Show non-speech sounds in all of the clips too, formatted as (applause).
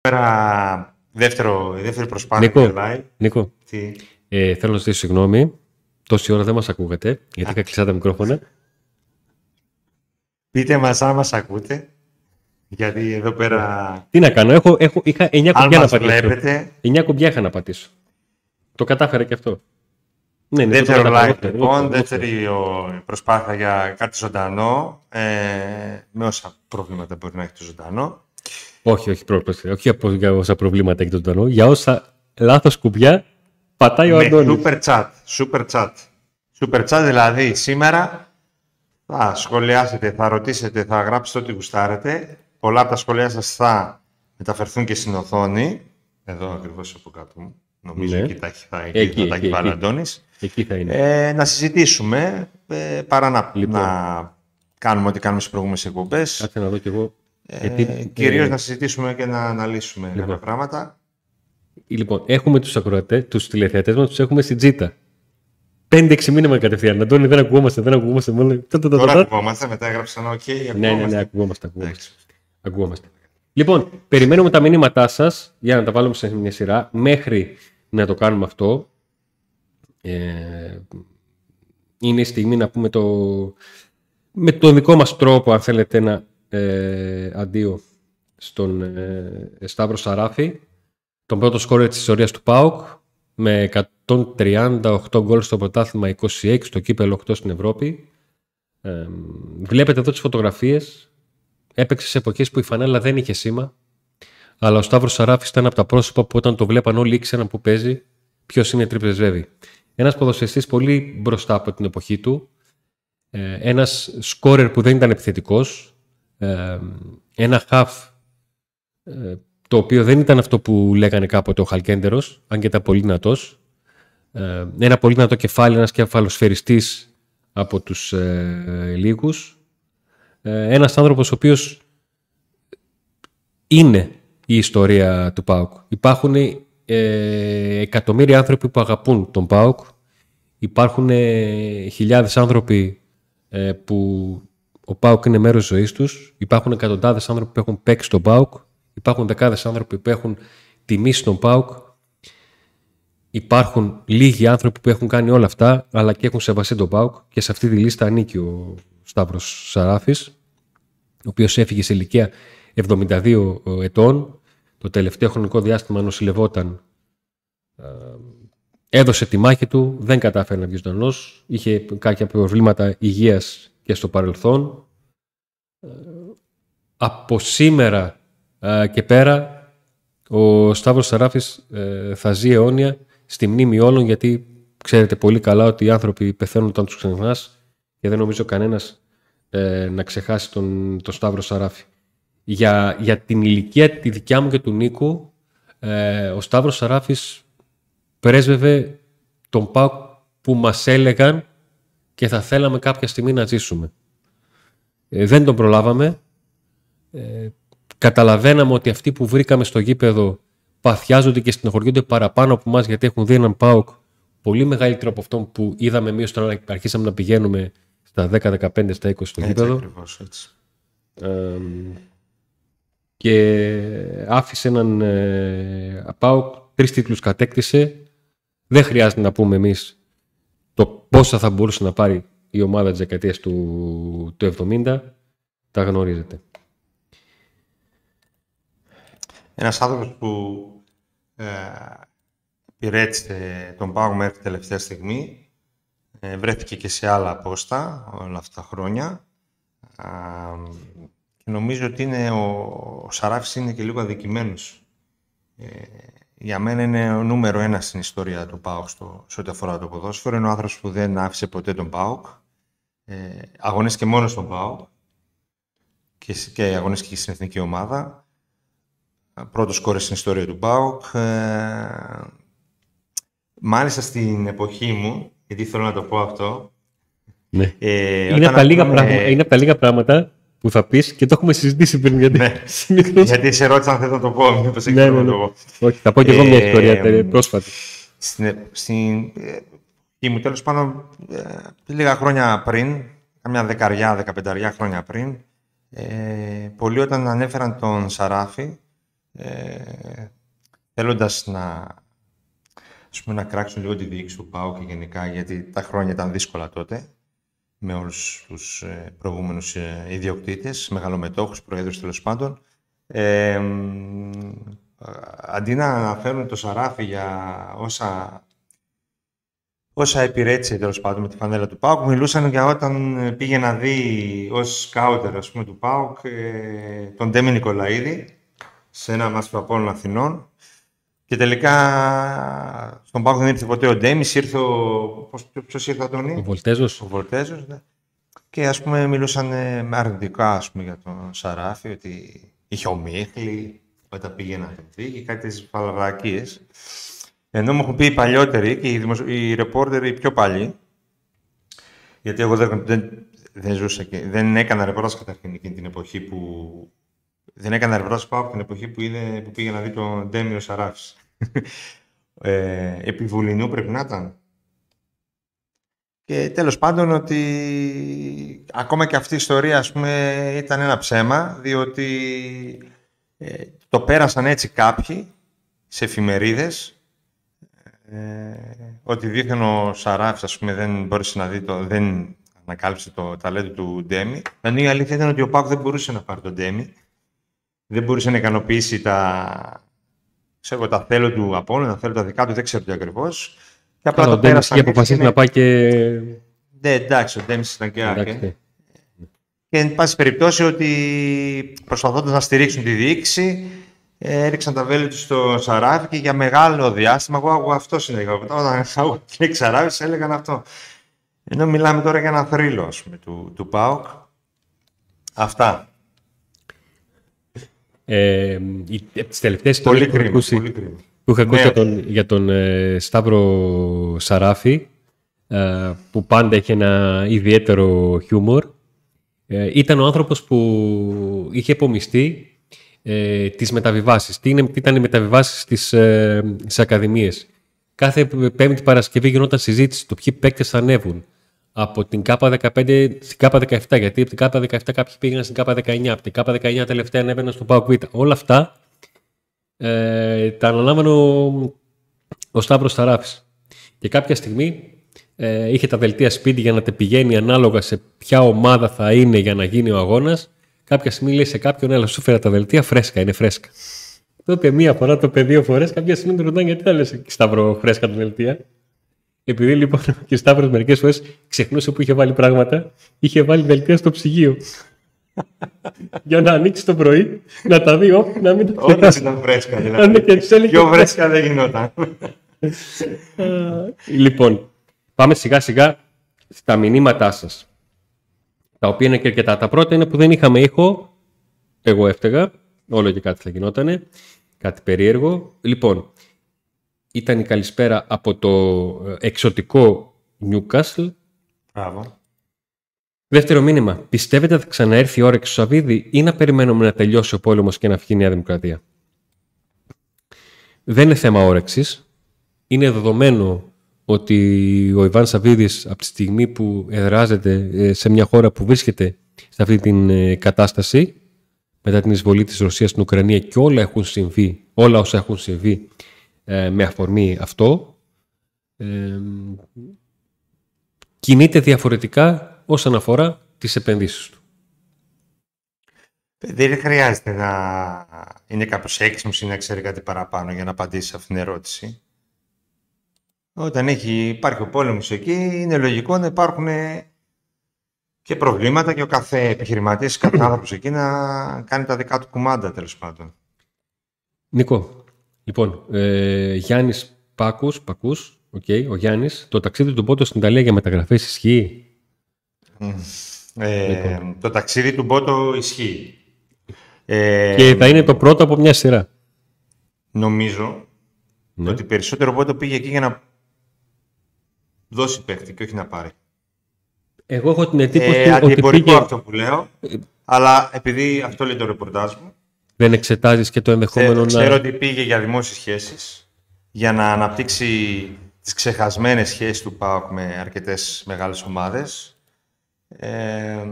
Πέρα δεύτερο, δεύτερη προσπάθεια Νίκο, live. Νίκο Τι... ε, θέλω να ζητήσω συγγνώμη. Τόση ώρα δεν μας ακούγατε, γιατί είχα κλειστά τα μικρόφωνα. Πείτε μας αν μας ακούτε. Γιατί εδώ πέρα, Τι να κάνω, έχω, έχω, είχα 9 αν κουμπιά να μας πατήσω. βλέπετε, 9 κουμπιά είχα να πατήσω. Το κατάφερα και αυτό. Ναι, ναι, το δεύτερο κατάφερα. live Εγώ- λοιπόν, εγώ- δεύτερη ο, προσπάθεια για κάτι ζωντανό, ε, με όσα προβλήματα μπορεί να έχει το ζωντανό. Όχι, όχι, προ- προς- όχι από- για όσα προβλήματα έχει το ζωντανό. Για όσα λάθος κουμπιά πατάει ο με Αντώνης. super chat, super chat. Super chat δηλαδή σήμερα θα σχολιάσετε, θα ρωτήσετε, θα γράψετε ό,τι γουστάρετε. Πολλά από τα σχόλιά σας θα μεταφερθούν και στην οθόνη. Εδώ ακριβώς από κάτω μου. Νομίζω Ναι. εκεί τα έχει, θα, εκεί, Εκεί, θα τα έχει εκεί, βάλει ο εκεί. Αντώνης. Εκεί θα είναι. Ε, να συζητήσουμε ε, παρά να, Λοιπόν. να κάνουμε ό,τι κάνουμε στις προηγούμενες εκπομπές. Κάτσε να δω κι εγώ. Ε, γιατί, κυρίως ε, να συζητήσουμε και να αναλύσουμε Λοιπόν. κάποια πράγματα. Λοιπόν, έχουμε τους ακροατές, τους τηλεθεατές μας, τους έχουμε στην τζίτα. 5-6 μήνυμα κατευθείαν. Αντώνη, δεν ακουγόμαστε, δεν ακουγόμαστε. Μόνο... Τα, τα, τα, Τώρα τα. ακουγόμαστε, μετά έγραψαν OK, Ναι, ναι, ακουγόμαστε. ναι, ακουγόμαστε, ακουγόμαστε. Εντάξει. ακουγόμαστε. Λοιπόν, περιμένουμε τα μηνύματά σας για να τα βάλουμε σε μια σειρά μέχρι να το κάνουμε αυτό. Ε, είναι η στιγμή να πούμε το, με τον δικό μας τρόπο, αν θέλετε, ένα ε, αντίο στον ε, Σταύρο Σαράφη, τον πρώτο σκόρερ της ιστορίας του ΠΑΟΚ, με 138 γκολ στο πρωτάθλημα, 26 στο κύπελο, 8 στην Ευρώπη. Ε, βλέπετε εδώ τις φωτογραφίες. Έπαιξε σε εποχές που η φανέλα δεν είχε σήμα, αλλά ο Σταύρος Σαράφης ήταν από τα πρόσωπα που όταν το βλέπαν όλοι ήξεραν που παίζει, ποιος είναι τρίπλες βέβη. Ένας ποδοσφαιριστής πολύ μπροστά από την εποχή του, ε, ένας σκόρερ που δεν ήταν επιθετικός, ε, ένα χαφ ε, το οποίο δεν ήταν αυτό που λέγανε κάποτε ο Χαλκέντερος, αν και ήταν πολύ δυνατός. Ε, ένα πολύ δυνατό κεφάλι, ένας κεφαλοσφαιριστής από τους ε, λίγους. Ε, ένας άνθρωπος ο οποίος είναι η ιστορία του ΠΑΟΚ. Υπάρχουν ε, εκατομμύρια άνθρωποι που αγαπούν τον ΠΑΟΚ. Υπάρχουν ε, χιλιάδες άνθρωποι ε, που ο ΠΑΟΚ είναι μέρος της ζωής τους. Υπάρχουν εκατοντάδες άνθρωποι που έχουν παίξει τον ΠΑΟΚ. Υπάρχουν δεκάδες άνθρωποι που έχουν τιμήσει τον ΠΑΟΚ. Υπάρχουν λίγοι άνθρωποι που έχουν κάνει όλα αυτά, αλλά και έχουν σεβαστεί τον ΠΑΟΚ και σε αυτή τη λίστα ανήκει ο Σταύρος Σαράφης, ο οποίος έφυγε σε ηλικία 72 ετών. Το τελευταίο χρονικό διάστημα νοσηλευόταν. ε, Έδωσε τη μάχη του, δεν κατάφερε να βγει ζωντανός. Είχε κάποια προβλήματα υγείας και στο παρελθόν. Ε, Από σήμερα ε, και πέρα ο Σταύρος Σαράφης ε, θα ζει αιώνια στη μνήμη όλων γιατί ξέρετε πολύ καλά ότι οι άνθρωποι πεθαίνουν όταν τους ξεχνάς και δεν νομίζω κανένας ε, να ξεχάσει τον, τον Σταύρο Σαράφη. Για, για την ηλικία τη δικιά μου και του Νίκου ε, ο Σταύρος Σαράφης πρέσβευε τον ΠΑΟΚ που μας έλεγαν και θα θέλαμε κάποια στιγμή να ζήσουμε. Ε, δεν τον προλάβαμε. Ε, καταλαβαίναμε ότι αυτοί που βρήκαμε στο γήπεδο παθιάζονται και στενοχωριούνται παραπάνω από εμάς γιατί έχουν δει έναν ΠΑΟΚ πολύ μεγαλύτερο από αυτόν που είδαμε εμείς όταν αρχίσαμε να πηγαίνουμε στα 10, 15, στα 20 στο Έτσι γήπεδο. ακριβώς, έτσι. Ε, και άφησε έναν ε, ΠΑΟΚ, τρεις τίτλους κατέκτησε. Δεν χρειάζεται να πούμε εμείς το πόσα θα μπορούσε να πάρει η ομάδα της δεκαετίας του, του 70. Τα γνωρίζετε. Ένας άνθρωπος που ε, υπηρέτησε τον Πάγο μέχρι τη τελευταία στιγμή. Ε, βρέθηκε και σε άλλα πόστα όλα αυτά τα χρόνια. Α, και νομίζω ότι είναι ο, ο Σαράφης είναι και λίγο αδικημένος. Ε, για μένα είναι ο νούμερο ένας στην ιστορία του ΠΑΟΚ στο, σε ό,τι αφορά το ποδόσφαιρο. Είναι ο άνθρωπος που δεν άφησε ποτέ τον ΠΑΟΚ. Ε, αγωνίστηκε μόνος στον ΠΑΟΚ και, και αγωνίστηκε και στην εθνική ομάδα. Πρώτος σκόρε στην ιστορία του ΠΑΟΚ. Ε, μάλιστα στην εποχή μου, γιατί θέλω να το πω αυτό. Ναι. Ε, είναι, όταν από τα λίγα ακούγαμε- πράγματα, είναι από τα λίγα πράγματα που θα πεις και το έχουμε συζητήσει πριν. Γιατί Ναι. συνήθως- Γιατί σε ρώτησα αν θέλω να το πω, μήπως έχεις Ναι, πρόβλημα ναι, να ναι. το πω. Όχι, θα πω και εγώ μια Ε, ιστορία τε- πρόσφατη. Στην, στην ε, εποχή μου, τέλος πάντων, ε, λίγα χρόνια πριν, καμιά δεκαριά, δεκαπενταριά χρόνια πριν, ε, πολλοί όταν ανέφεραν τον Σαράφη, ε, θέλοντας να, ας πούμε, να κράξουν λίγο τη διοίκηση του ΠΑΟ και γενικά, γιατί τα χρόνια ήταν δύσκολα τότε, με όλους τους ε, προηγούμενους ε, ιδιοκτήτες, μεγαλομετόχους, προέδρους τέλος πάντων. Ε, αντί να αναφέρουν το Σαράφι για όσα, όσα υπηρέτησε τέλος πάντων με τη φανέλα του ΠΑΟΚ, μιλούσαν για όταν πήγε να δει ως σκάουτερ ας πούμε, του ΠΑΟΚ ε, τον Ντέμι Νικολαίδη σε ένα μάτσο από Αθηνών. Και τελικά στον ΠΑΟΚ δεν ήρθε ποτέ ο Ντέμις, ήρθε ο. Ποιο ήρθε, Αντώνη; Ο Βολτέζος. Ο Βολτέζος, ναι. Και ας πούμε μιλούσαν με αρνητικά ας πούμε, για τον Σαράφη, ότι είχε ομίχλη, όταν πήγε να δει και κάτι τις παλαβρακίες. Ενώ μου έχουν πει οι παλιότεροι και οι, δημοσιο... οι ρεπόρτεροι οι πιο παλιοί, γιατί εγώ δεν, δεν, δεν ζούσα και δεν έκανα ρεπόρτερ καταρχήν εκείνη την εποχή που. Δεν έκανα ρεπόρτερ πάω την εποχή που, είδε, που πήγε να δει τον Ντέμιο Σαράφης. Ε, επιβουλινού πρέπει να ήταν. Και τέλος πάντων ότι ακόμα και αυτή η ιστορία ας πούμε, ήταν ένα ψέμα, διότι ε, το πέρασαν έτσι κάποιοι σε εφημερίδες ε, ότι δίθεν ο Σαράφης ας πούμε, δεν μπόρεσε να δει το, δεν ανακάλυψε το ταλέντο του Ντέμι. Δηλαδή η αλήθεια ήταν ότι ο Πάκ δεν μπορούσε να πάρει τον Ντέμι. Δεν μπορούσε να ικανοποιήσει τα, ξέρω, τα θέλω του Απόλου, τα θέλω τα δικά του, δεν ξέρω τι ακριβώς. Και απλά το πέρασαν. Και αποφασίσει να πάει και. Ναι, εντάξει, ο Ντέμις ήταν και άκρη. Ναι. Και εν πάση περιπτώσει ότι προσπαθώντας να στηρίξουν τη διοίκηση, έριξαν τα βέλη τους στο Σαράφι και για μεγάλο διάστημα. Εγώ, εγώ αυτό συνέχεια. Όταν άκουγα και Σαράφι, έλεγαν αυτό. Ενώ μιλάμε τώρα για ένα θρύλο πούμε, του, του ΠΑΟΚ. Αυτά. Ε, τις τελευταίες ιστορίες που, που είχα ακούσει ναι. για τον, για τον ε, Σταύρο Σαράφη ε, που πάντα έχει ένα ιδιαίτερο χιούμορ ε, ήταν ο άνθρωπος που είχε υπομειστεί ε, τις μεταβιβάσεις. Τι, είναι, τι ήταν οι μεταβιβάσεις στις, ε, στις ακαδημίες. Κάθε πέμπτη Παρασκευή γινόταν συζήτηση το ποιοι παίκτες θα ανέβουν. Από την ΚΑΠΑ15 στην ΚΑΠΑ17, γιατί από την ΚΑΠΑ17 κάποιοι πήγαιναν στην ΚΑΠΑ19, από την ΚΑΠΑ19 τελευταία ανέβαιναν στο ΠΑΟΚ Όλα αυτά ε, τα αναλάμβανε ο, ο Σταύρος Ταράφης. Και κάποια στιγμή ε, είχε τα δελτία σπίτι για να τα πηγαίνει ανάλογα σε ποια ομάδα θα είναι για να γίνει ο αγώνας. Κάποια στιγμή λέει σε κάποιον, έλα σου φέρα τα δελτία φρέσκα, είναι φρέσκα. Τότε μία φορά το παιδί δύο φορές, κάποια στιγμή του ρωτάνε γιατί τα λες Σταύρο φρέσκα τα δελτία; Επειδή λοιπόν και ο Σταύρος μερικές φορές ξεχνούσε που είχε βάλει πράγματα, είχε βάλει δελτία στο ψυγείο για να ανοίξει το πρωί, να τα δει όχι, να μην τα Όντως ήταν φρέσκα δηλαδή. Πιο φρέσκα δεν γινόταν. λοιπόν, πάμε σιγά σιγά στα μηνύματά σας. Τα οποία είναι και αρκετά. Τα πρώτα είναι που δεν είχαμε ήχο. Εγώ έφταιγα. Όλο και κάτι θα γινότανε. Κάτι περίεργο. Λοιπόν, ήταν η καλησπέρα από το εξωτικό Newcastle. Μπράβο. Δεύτερο μήνυμα. Πιστεύετε θα ξαναέρθει η όρεξη του Σαββίδη ή να περιμένουμε να τελειώσει ο πόλεμος και να φύγει η Νέα Δημοκρατία; Δεν είναι θέμα όρεξης. Είναι δεδομένο ότι ο Ιβάν Σαββίδης από τη στιγμή που εδράζεται ε, σε μια χώρα που βρίσκεται σε αυτή την ε, κατάσταση μετά την εισβολή της Ρωσίας στην Ουκρανία και όλα έχουν συμβεί, όλα όσα έχουν συμβεί ε, με αφορμή αυτό κινείται διαφορετικά όσον αφορά τις επενδύσεις του. Δεν χρειάζεται να είναι κάπως έξυπνος ή να ξέρει κάτι παραπάνω για να απαντήσει σε αυτήν την ερώτηση. Όταν έχει, υπάρχει ο πόλεμος εκεί, είναι λογικό να υπάρχουν και προβλήματα και ο κάθε επιχειρηματίας, κάθε άνθρωπος εκεί να κάνει τα δικά του κουμάντα, τέλος πάντων. Νίκο, λοιπόν, ε, Γιάννης Πάκους, Πακούς, okay, ο Γιάννης, το ταξίδι του Πότο στην Ιταλία για μεταγραφές ισχύει; Ε, το ταξίδι του Μπότο ισχύει. Ε, και θα είναι το πρώτο από μια σειρά. Νομίζω ναι. ότι περισσότερο Μπότο πήγε εκεί για να δώσει παίχτη και όχι να πάρει. Εγώ έχω την εντύπωση ε, ότι πήγε... αυτό που λέω, αλλά επειδή αυτό λέει το ρεπορτάζ μου, δεν εξετάζεις και το ενδεχόμενο να... Ξέρω ότι πήγε για δημόσιες σχέσεις, για να αναπτύξει τις ξεχασμένες σχέσεις του ΠΑΟΚ με αρκετές μεγάλες ομάδες ε,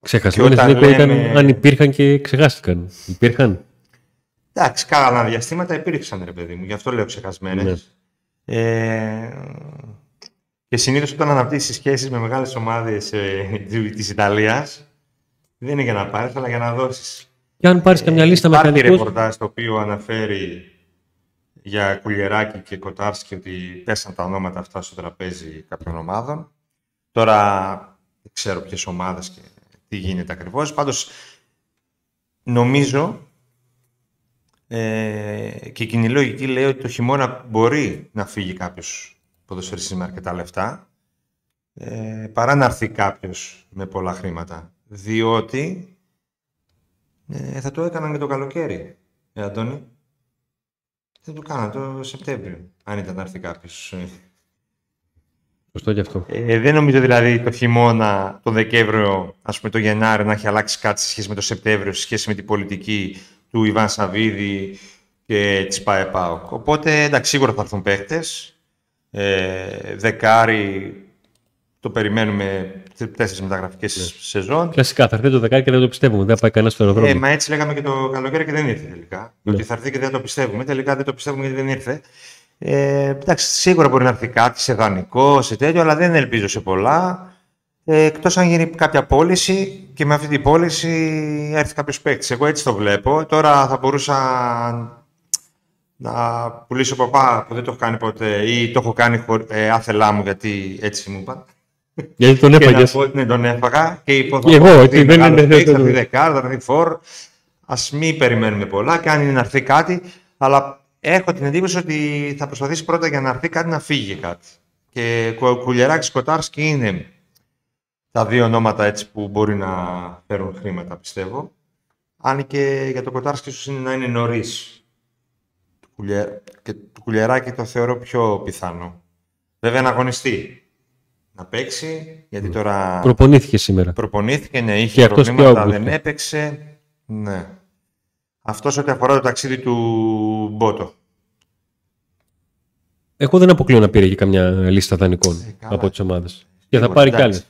Ξεχασμένες λέμε... ήταν αν υπήρχαν και ξεχάστηκαν. Υπήρχαν. Εντάξει, κάνα διαστήματα υπήρξαν, ρε παιδί μου, γι' αυτό λέω ξεχασμένες. Ναι. Ε, και συνήθως όταν αναπτύσσεις σχέσεις με μεγάλες ομάδες ε, (laughs) της Ιταλίας, δεν είναι για να πάρεις, αλλά για να δώσεις. Και αν πάρεις καμιά λίστα Υπάρχει μηχανικού. ρεπορτάζ το οποίο αναφέρει για Κουλιεράκη και Κοτάρσκι ότι πέσαν τα ονόματα αυτά στο τραπέζι κάποιων ομάδων. Τώρα δεν ξέρω ποιες ομάδες και τι γίνεται ακριβώς. Πάντως νομίζω ε, και η κοινή λογική λέει ότι το χειμώνα μπορεί να φύγει κάποιος ποδοσφαιριστής με αρκετά λεφτά ε, παρά να έρθει κάποιος με πολλά χρήματα. Διότι ε, θα το έκαναν και το καλοκαίρι. Ε, Αντώνη. Θα το κάναν το Σεπτέμβριο, αν ήταν να έρθει κάποιος. ε. Σωστό και αυτό. Ε, δεν νομίζω δηλαδή το χειμώνα, το Δεκέμβριο, ας πούμε το Γενάρη, να έχει αλλάξει κάτι σε σχέση με το Σεπτέμβριο, σε σχέση με την πολιτική του Ιβάν Σαββίδη και της ΠαΕΠΑΟΚ. Οπότε, εντάξει, σίγουρα θα έρθουν παίχτες. Ε, δεκάρι, το περιμένουμε τέσσερις μεταγραφικές σεζόν. Κλασικά θα έρθει το δεκάρι και δεν το πιστεύουμε. Δεν θα πάει κανένας στο Ε, αεροδρόμιο. μα έτσι λέγαμε και το καλοκαίρι και δεν ήρθε τελικά. Ναι. Ότι θα έρθει και δεν το πιστεύουμε. Τελικά δεν το πιστεύουμε γιατί δεν ήρθε. Ε, εντάξει, σίγουρα μπορεί να έρθει κάτι σε δανεικό, σε τέτοιο, αλλά δεν ελπίζω σε πολλά. Ε, Εκτός αν γίνει κάποια πώληση και με αυτή την πώληση έρθει κάποιος παίκτης. Εγώ έτσι το βλέπω. Τώρα θα μπορούσα να πουλήσω παπά που δεν το έχω κάνει ποτέ ή το έχω κάνει χωρί, ε, άθελά μου γιατί έτσι μου είπαν. Γιατί τον Και να έφαγες. πω ότι ναι, τον έφαγα και είπα Και εγώ, θα ότι έρθει δεν μεγάλος είναι- παίκτης, δεν- Θα έρθει δεκάρ, θα έρθει φορ. Ας μην περιμένουμε πολλά και αν είναι να έρθει κάτι, αλλά έχω την εντύπωση ότι θα προσπαθήσει πρώτα για να έρθει κάτι να φύγει κάτι. Και Κου- Κουλιεράκης Κοτάρσκι είναι τα δύο ονόματα έτσι που μπορεί να φέρουν χρήματα, πιστεύω. Αν και για το Κοτάρσκι ίσως είναι να είναι νωρίς. Και το Κουλιεράκη το θεωρώ πιο πιθανό. Βέβαια να αγωνιστεί. Να παίξει, γιατί τώρα Προπονήθηκε σήμερα. προπονήθηκε, ναι, είχε Και αυτός και ο προβλήματα, Augusto. δεν έπαιξε. Ναι. Αυτός ό,τι αφορά το ταξίδι του Μπότο. Εγώ δεν αποκλείω να πήρε και καμιά λίστα δανεικών Ε, καλά. από τις ομάδες. Και θα Σίγουρα, πάρει κι εντάξει. άλλες.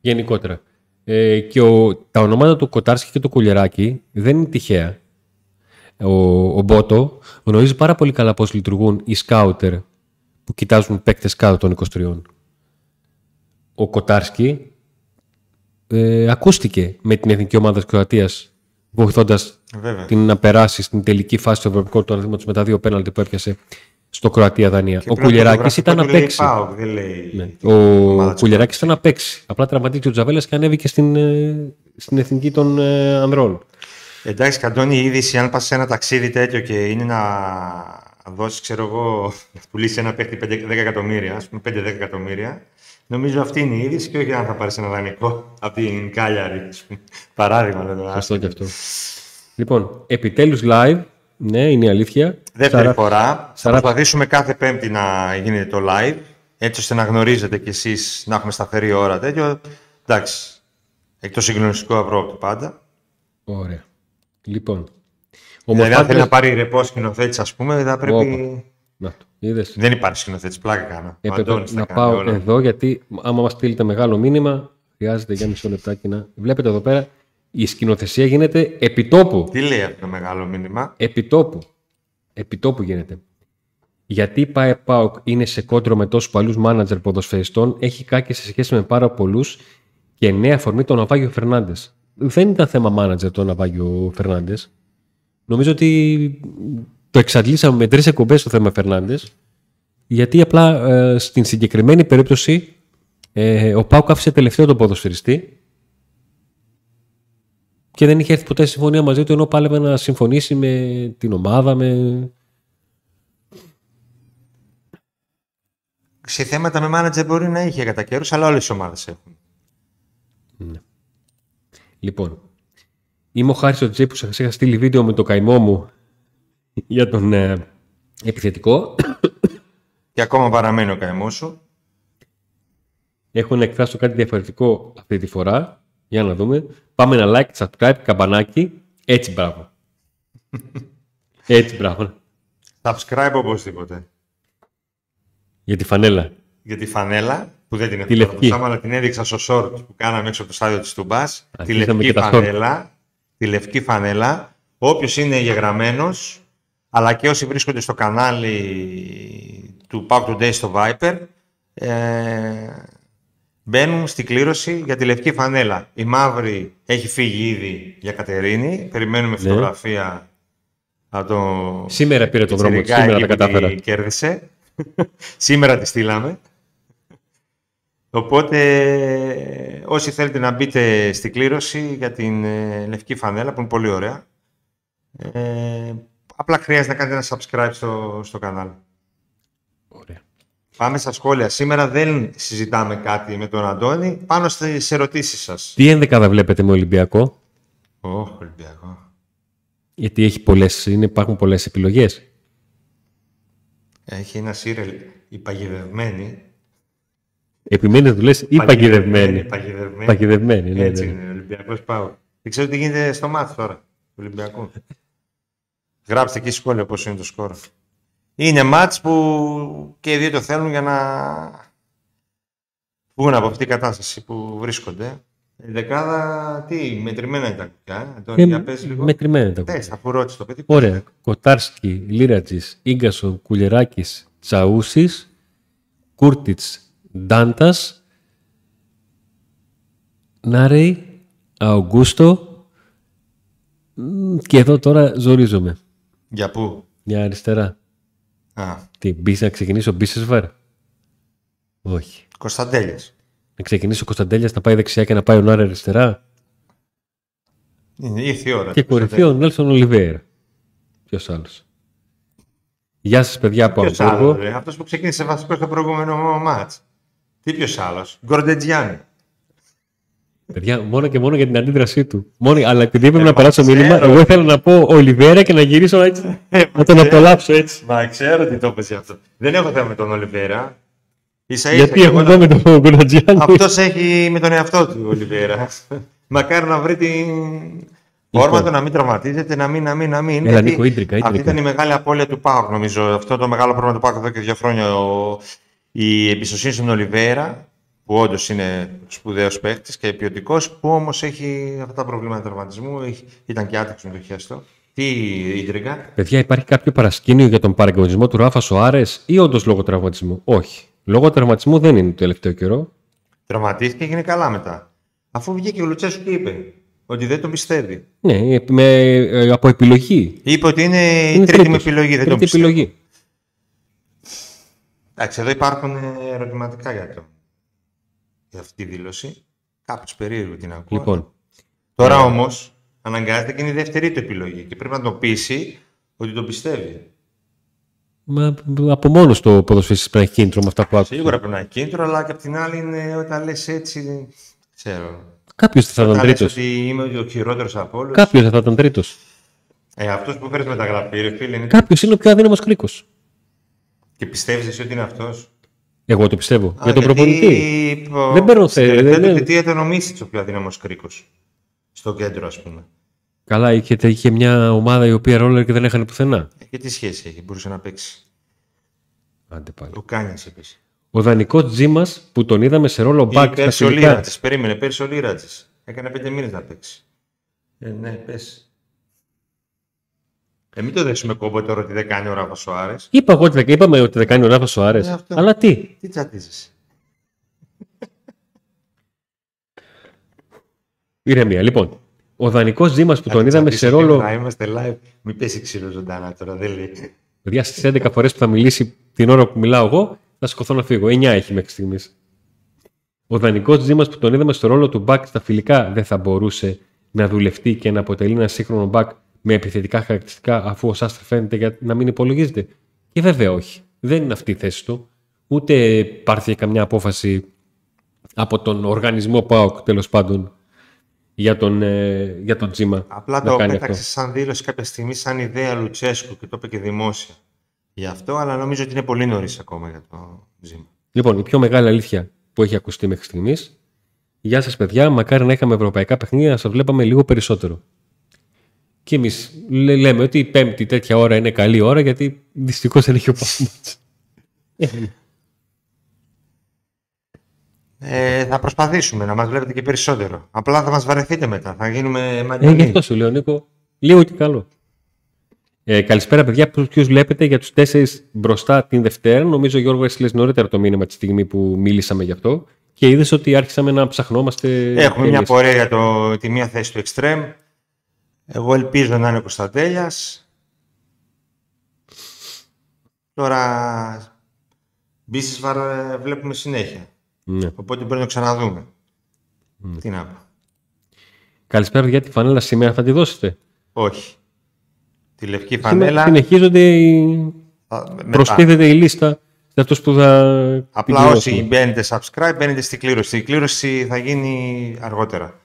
Γενικότερα. Ε, και ο, τα ονόματα του Κοτάρσκι και του Κουλιεράκη δεν είναι τυχαία. Ο, ο Μπότο γνωρίζει πάρα πολύ καλά πώς λειτουργούν οι σκάουτερ που κοιτάζουν παίκτες κάτω των 23 ο Κοτάρσκι ε, ακούστηκε με την εθνική ομάδα της Κροατίας, βοηθώντας την να περάσει στην τελική φάση του Ευρωπαϊκού Τουρναδήματο με τα δύο πέναλτι που έπιασε στο Κροατία-Δανία. Ο Κουλιεράκη ναι. ήταν απέξι. Ναι. Ο Κουλιεράκη ήταν. Απλά τραυματίστηκε ο Τζαβέλας και ανέβηκε στην, ε, στην εθνική των ε, ανδρών. Εντάξει, Καντώνη, η είδηση, αν πας σε ένα ταξίδι τέτοιο και είναι να δώσεις, ξέρω εγώ, να πουλήσεις ένα παίχτη 10 εκατομμύρια, ας πούμε 5-10 εκατομμύρια, νομίζω αυτή είναι η είδηση και όχι αν θα πάρεις ένα δανεικό από την Κάλιαρη. ας πούμε. Παράδειγμα, δεν το Σωστό και αυτό. Λοιπόν, επιτέλους live. Ναι, είναι η αλήθεια. Δεύτερη Σαρα- φορά. Θα Σαρα- προσπαθήσουμε κάθε Πέμπτη να γίνεται το live, έτσι ώστε να γνωρίζετε κι εσείς να έχουμε σταθερή ώρα τέτοιο. Εντάξει, εκτός συγκλονιστικό αυρό του πάντα. Ωραία. Λοιπόν. Ο Δηλαδή, αν θέλει Μορφάτρες- να πάρει ρεπό σκηνοθέτης, ας πούμε, θα πρέπει. Να το, είδες; Δεν υπάρχει σκηνοθέτης, πλάκα κάνω. Ο Έπρεπε Αντώνης τα να κάνει πάω όλα. εδώ γιατί άμα μας στείλετε μεγάλο μήνυμα χρειάζεται για μισό λεπτάκι να... Βλέπετε εδώ πέρα η σκηνοθεσία γίνεται επιτόπου. Τι λέει αυτό το μεγάλο μήνυμα; Επιτόπου. Επιτόπου γίνεται. Γιατί η ΠΑΕ ΠΑΟΚ είναι σε κόντρο με τόσους παλιούς μάνατζερ ποδοσφαιριστών, έχει κάκι σε σχέση με πάρα πολλούς και νέα αφορμή τον Ναβάγιο Φερνάντες. Δεν ήταν θέμα μάνατζερ τον Ναβάγιο Φερνάντες. Νομίζω ότι το εξαντλήσαμε με τρεις εκπομπές το θέμα Φερνάντες. Γιατί απλά ε, στην συγκεκριμένη περίπτωση ε, ο Πάουκ άφησε τελευταίο τον ποδοσφαιριστή και δεν είχε έρθει ποτέ συμφωνία μαζί του ενώ πάλευε να συμφωνήσει με την ομάδα, με... Σε θέματα με μάνατζερ μπορεί να είχε κατά καιρούς, αλλά όλες οι ομάδες έχουν. Λοιπόν, είμαι ο Χάρης ο Τζέι που σας είχα στείλει βίντεο με το καημό μου για τον ε, επιθετικό. Και ακόμα παραμένει ο καημός σου. Έχω να εκφράσω κάτι διαφορετικό αυτή τη φορά. Για να δούμε. Πάμε ένα like, subscribe, καμπανάκι. Έτσι μπράβο. Έτσι μπράβο. Subscribe οπωσδήποτε. Για τη φανέλα. Για τη φανέλα, που δεν την Τη έχω λευκή. αλλά την έδειξα στο short που κάναμε έξω από το στάδιο της Τουμπάς. Τη Αρχίσαμε λευκή και τα short. φανέλα, τη λευκή φανέλα, Όποιος είναι γεγραμμένος, αλλά και όσοι βρίσκονται στο κανάλι του Pack Today στο Viper, ε, μπαίνουν στην κλήρωση για τη λευκή φανέλα. Η μαύρη έχει φύγει ήδη για Κατερίνη. Περιμένουμε φωτογραφία από το... Σήμερα πήρε τον δρόμο της, σήμερα τα κατάφερα. Κέρδισε. (laughs) σήμερα τη στείλαμε. Οπότε, όσοι θέλετε να μπείτε στην κλήρωση για την ε, λευκή φανέλα, που είναι πολύ ωραία, ε, απλά χρειάζεται να κάνετε ένα subscribe στο, στο κανάλι. Ωραία. Πάμε στα σχόλια. Σήμερα δεν συζητάμε κάτι με τον Αντώνη. Πάνω στις ερωτήσεις σας. Τι ενδεκάδα βλέπετε με Ολυμπιακό; Ωχ, Ολυμπιακό. Γιατί έχει πολλές, είναι, υπάρχουν πολλές επιλογές. Έχει ένα σύρελ. Η παγιδευμένη. Επιμένεις να του λες ή παγιδευμένη. Παγιδευμένη. Παγιδευμένη, ναι, Έτσι ναι. είναι. Ολυμπιακός πάω. Δεν ξέρω τι γίνεται στο μάτι τώρα. Του Ολυμπιακού. Γράψτε εκεί σχόλιο πώς είναι το σκορ. Είναι μάτς που και οι δύο το θέλουν για να βγουν από αυτή την κατάσταση που βρίσκονται. Η δεκάδα, τι, μετρημένα ήταν κουκιά, ε. Αντώνη, για πες λίγο. μετρημένα τα Πες, αφού ρώτησε το παιδί. Ωραία. Κοτάρσκι, Λίρατζης, Ίγκασον, Κουλεράκης, Τσαούσης, Κούρτιτς, Ντάντας, Νάρεϊ, Αουγκούστο μ, και εδώ τώρα ζορίζομαι. Για πού; Για αριστερά. Α, Τι, μπεις να ξεκινήσω Μπίσεσβαρ. Όχι. Κωνσταντέλιας. Να ξεκινήσω ο Κωνσταντέλιας να πάει δεξιά και να πάει ο Νάρε αριστερά; Είναι, ήρθε η ώρα. Και κορυφή ο Νέλσον Ολιβέρα. Ποιος άλλος; Γεια σας, παιδιά από Ποιος Αμβούργο. άλλος, ρε, αυτός που ξεκίνησε βασικός στο προηγούμενο μάτς. Τι ποιος άλλος; Γκορντετζιάννη. Παιδιά, μόνο και μόνο για την αντίδρασή του. Μόνο, αλλά επειδή έπρεπε Ε, να μα περάσω ξέρω. μήνυμα, εγώ ήθελα να πω Ολιβέρα και να γυρίσω έτσι. να τον απολαύσω έτσι. Μα ξέρω τι το είπες για αυτό. Δεν έχω θέμα με τον Ολιβέρα. Ίσα ίσα Γιατί και έχω εγώ εδώ να- με τον Κονατζιάννη. Αυτός έχει με τον εαυτό του ο Ολιβέρα. Μακάρι να βρει την φόρμα του να μην τραυματίζεται, να μην, να μην, να μην. Λοιπόν. Έλα, γιατί Νίκο, ίντρικα, Αυτή ίντρικα. ήταν η μεγάλη απώλεια του Πάουκ, νομίζω. Αυτό το μεγάλο πρόβλημα του Πάουκ εδώ και δύο χρόνια. Ο... Η εμπιστοσύνη στον Ολιβέρα, που όντως είναι σπουδαίος παίχτη και ποιοτικός, που όμως έχει αυτά τα προβλήματα τραυματισμού. Έχει... Ήταν και άτυξο με το χέστο. Τι ίντρικα; Παιδιά, υπάρχει κάποιο παρασκήνιο για τον παραγωνισμό του Ράφα Σοάρες ή όντως λόγω τραυματισμού; Όχι. Λόγω τραυματισμού δεν είναι το τελευταίο καιρό. Τραυματίστηκε και έγινε καλά μετά. Αφού βγήκε ο Λουτσέσου και είπε ότι δεν τον πιστεύει. Ναι, με, ε, από επιλογή. Είπε ότι είναι, η Είναι τρίτη μου τρίτος. επιλογή. Δεν τον Τρίτης πιστεύω. επιλογή. Εντάξει, εδώ υπάρχουν ε, ερωτηματικά για, το, για αυτή τη δήλωση. Κάπως περίεργο την ακούω. Λοιπόν, Τώρα όμως αναγκάζεται και είναι η δεύτερη του επιλογή και πρέπει να τον πείσει ότι τον πιστεύει. μα, από μόνος το ποδοσφαιριστή πρέπει να έχει κίνητρο με αυτά που άκουσα. Σίγουρα πρέπει να είναι κίνητρο, αλλά και απ' την άλλη είναι όταν λες έτσι, ξέρω. Κάποιος θα ήταν Όταν λες τρίτο. ότι είμαι ο χειρότερος από όλους. Κάποιος θα ήταν τρίτος. Ε, αυτός που φέρεις μεταγραφή, ρε φίλε, είναι... Κάποιος είναι ο πιο αδύναμος κρίκο. και πιστεύεις εσύ ότι είναι αυτός; Εγώ το πιστεύω. Α, για τον γιατί, προπονητή. ο- Δεν παίρνω στην θε- τελευταία δεν- του θητεία ήταν ο Μίσιτς ο πιο αδύναμος κρίκος. Στο κέντρο, ας πούμε. Καλά, είχε, είχε μια ομάδα η οποία ρόλερ και δεν έχανε πουθενά. Ε, Και τι σχέση έχει, μπορούσε να παίξει. Άντε πάλι. Ο Κάνιας είπες. Ο δανεικός Τζίμας που τον είδαμε σε ρόλο Ή back στα πέρσι ο φιλικά. Λίρατζης. Περίμενε, πέρσι ο Λίρατζης. Έκανε πέντε μήνες να παίξει. Ε, ναι, πες. Ε, μην το δέσουμε κόμπο τώρα ότι δεν κάνει ο Ράφα Σοάρες. Είπα εγώ ότι δεν- είπαμε ότι δεν κάνει ο Ράφα Σοάρε. Ε, αυτό. Αλλά τι; Τι τσατίζεσαι. (laughs) Ηρεμία. Λοιπόν, ο δανεικός Τζίμα που τον Αν είδαμε σε τσατίσετε, ρόλο. Να είμαστε live. Μην πέσει ξύλο ζωντανά τώρα, δεν λέει. Παιδιά, στις 11 φορές που θα μιλήσει την ώρα που μιλάω εγώ, θα σηκωθώ να φύγω. 9 έχει μέχρι στιγμής. Ο δανεικός Τζίμα που τον είδαμε στο ρόλο του back στα φιλικά δεν θα μπορούσε να δουλευτεί και να αποτελεί ένα σύγχρονο back με επιθετικά χαρακτηριστικά, αφού ο Σάστρ φαίνεται για να μην υπολογίζεται. Και βέβαια όχι. Δεν είναι αυτή η θέση του. Ούτε υπάρχει καμιά απόφαση από τον οργανισμό ΠΑΟΚ τέλος πάντων για τον, ε, για τον Τζίμα. Απλά να το κάνει πέταξε αυτό. σαν δήλωση κάποια στιγμή, σαν ιδέα Λουτσέσκου και το είπε και δημόσια. Γι' αυτό, αλλά νομίζω ότι είναι πολύ νωρίς ακόμα για το ζήμα. Λοιπόν, η πιο μεγάλη αλήθεια που έχει ακουστεί μέχρι στιγμής. Γεια σας, παιδιά. Μακάρι να είχαμε ευρωπαϊκά παιχνίδια να σας βλέπαμε λίγο περισσότερο. Και εμείς λέμε ότι η πέμπτη τέτοια ώρα είναι καλή ώρα γιατί δυστυχώς δεν έχει ο Παπαμάτς. Ε, θα προσπαθήσουμε να μας βλέπετε και περισσότερο. Απλά θα μας βαρεθείτε μετά. Θα γίνουμε Ε, γι' μαντιανοί. αυτό σου λέω, Νίκο. Λίγο και καλό. Ε, καλησπέρα, παιδιά. Ποιου βλέπετε για τους τέσσερις μπροστά την Δευτέρα; Νομίζω, Γιώργο, εσύ λες νωρίτερα το μήνυμα τη στιγμή που μίλησαμε γι' αυτό. Και είδες ότι άρχισαμε να ψαχνόμαστε. Έχουμε μια πορεία για το, τη μία θέση του Extreme. Εγώ ελπίζω να είναι ο Κωνσταντέλιας. Τώρα, Μπίσισβαρ ε, βλέπουμε συνέχεια. Ναι. Οπότε πρέπει να το ξαναδούμε. Τι να πω. Καλησπέρα, για τη φανέλα σήμερα θα τη δώσετε; Όχι. Τη λευκή φανέλα. Συνεχίζονται. οι- θα- μετά. Προστίθεται η λίστα σε αυτούς που θα. Απλά την όσοι πληρώσουν. μπαίνετε subscribe, μπαίνετε στην κλήρωση. Η κλήρωση θα γίνει αργότερα.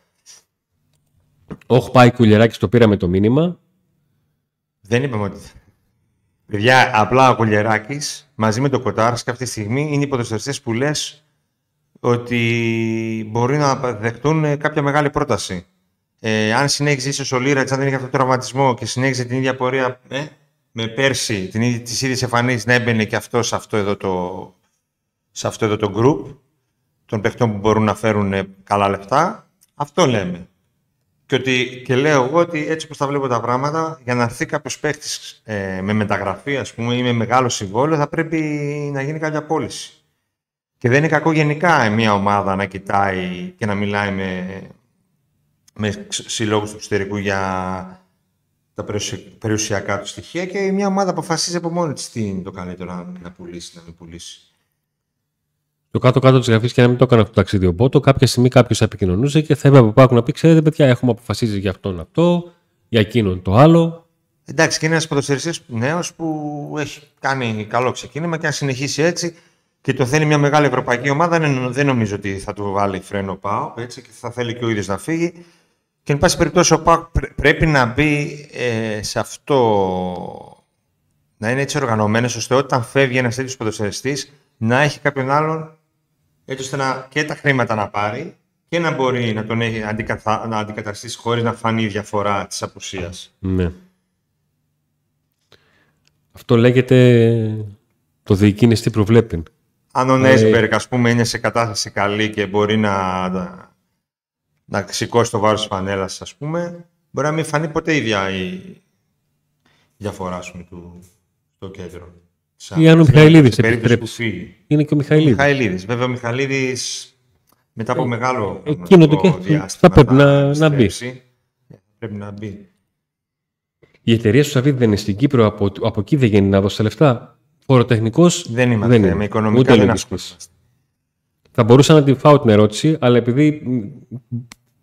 Όχι, πάει κουλεράκι, το πήραμε το μήνυμα. Δεν είπαμε ότι. Παιδιά, απλά ο Κουλιεράκη μαζί με τον Κοτάρσκι αυτή τη στιγμή είναι οι ποδοσφαιριστέ που λες ότι μπορεί να δεχτούν ε, κάποια μεγάλη πρόταση. Ε, αν συνέχιζε ίσως ο Λίρατς, αν δεν είχε αυτό το τραυματισμό και συνέχιζε την ίδια πορεία ε, με πέρσι, την ίδια, τις ίδιες εμφανίσεις να έμπαινε και αυτό σε αυτό εδώ το, σε αυτό εδώ το group των παιχτών που μπορούν να φέρουν ε, καλά λεφτά, αυτό λέμε. Και, ότι, και λέω εγώ ότι έτσι όπως τα βλέπω τα πράγματα, για να έρθει κάποιος παίχτη ε, με μεταγραφή ας πούμε, ή με μεγάλο συμβόλαιο, θα πρέπει να γίνει κάποια πώληση. Και δεν είναι κακό γενικά μια ομάδα να κοιτάει και να μιλάει με, με συλλόγους του εξωτερικού για τα περιουσια- περιουσιακά του στοιχεία και μια ομάδα αποφασίζει από μόνη της τι είναι το καλύτερο να, να πουλήσει, να μην πουλήσει. Το κάτω-κάτω της γραφής και να μην το έκανα αυτό το ταξίδι ο Μπότο, κάποια στιγμή κάποιος επικοινωνούσε και θα έπρεπε από πάνω να πει: Ξέρετε, παιδιά, έχουμε αποφασίσει για αυτόν αυτό, για εκείνον το άλλο. Εντάξει, και είναι ένας ποδοσφαιριστή νέος που έχει κάνει καλό ξεκίνημα και αν συνεχίσει έτσι και το θέλει μια μεγάλη ευρωπαϊκή ομάδα, δεν, δεν νομίζω ότι θα του βάλει φρένο πάω έτσι και θα θέλει και ο ίδιος να φύγει. Και εν πάση περιπτώσει, ο ΠΑΟΚ πρέ- πρέπει να μπει ε, σε αυτό. Να είναι έτσι οργανωμένος ώστε όταν φεύγει ένας τέτοιος ποδοσφαιριστή να έχει κάποιον άλλον έτσι ώστε να, και τα χρήματα να πάρει και να μπορεί να τον έχει αντικαθα, να αντικαταστήσει χωρίς να φανεί η διαφορά της απουσίας. Ναι. Αυτό λέγεται το διοικίνες τι προβλέπει. Αν ο Ε, Νέσμπεργκ, ας πούμε, είναι σε κατάσταση καλή και μπορεί να, να, να σηκώσει το βάρος της φανέλας, ας πούμε, μπορεί να μην φανεί ποτέ η, δια, η διαφορά, ας πούμε, του, στο κέντρο. Ή αν ο Μιχαηλίδης σε περίπτωση που επιστρέψει. φύγει. Είναι και ο Ο Μιχαηλίδης. Μιχαηλίδης. Βέβαια, ο Μιχαηλίδης μετά από μεγάλο εκείνο το χρονικό και- διάστημα θα πρέπει να- να μπει. επιστρέψει. Πρέπει να μπει. Η εταιρεία σου Σαββίδη δεν είναι στην Κύπρο, από, από εκεί δεν γίνει να δώσει τα λεφτά. Φοροτεχνικός Δεν είμαστε, είναι. με οικονομικά Ούτε δεν λογιστής. ασχολούμαστε. Θα μπορούσα να την φάω την ερώτηση, αλλά επειδή μ,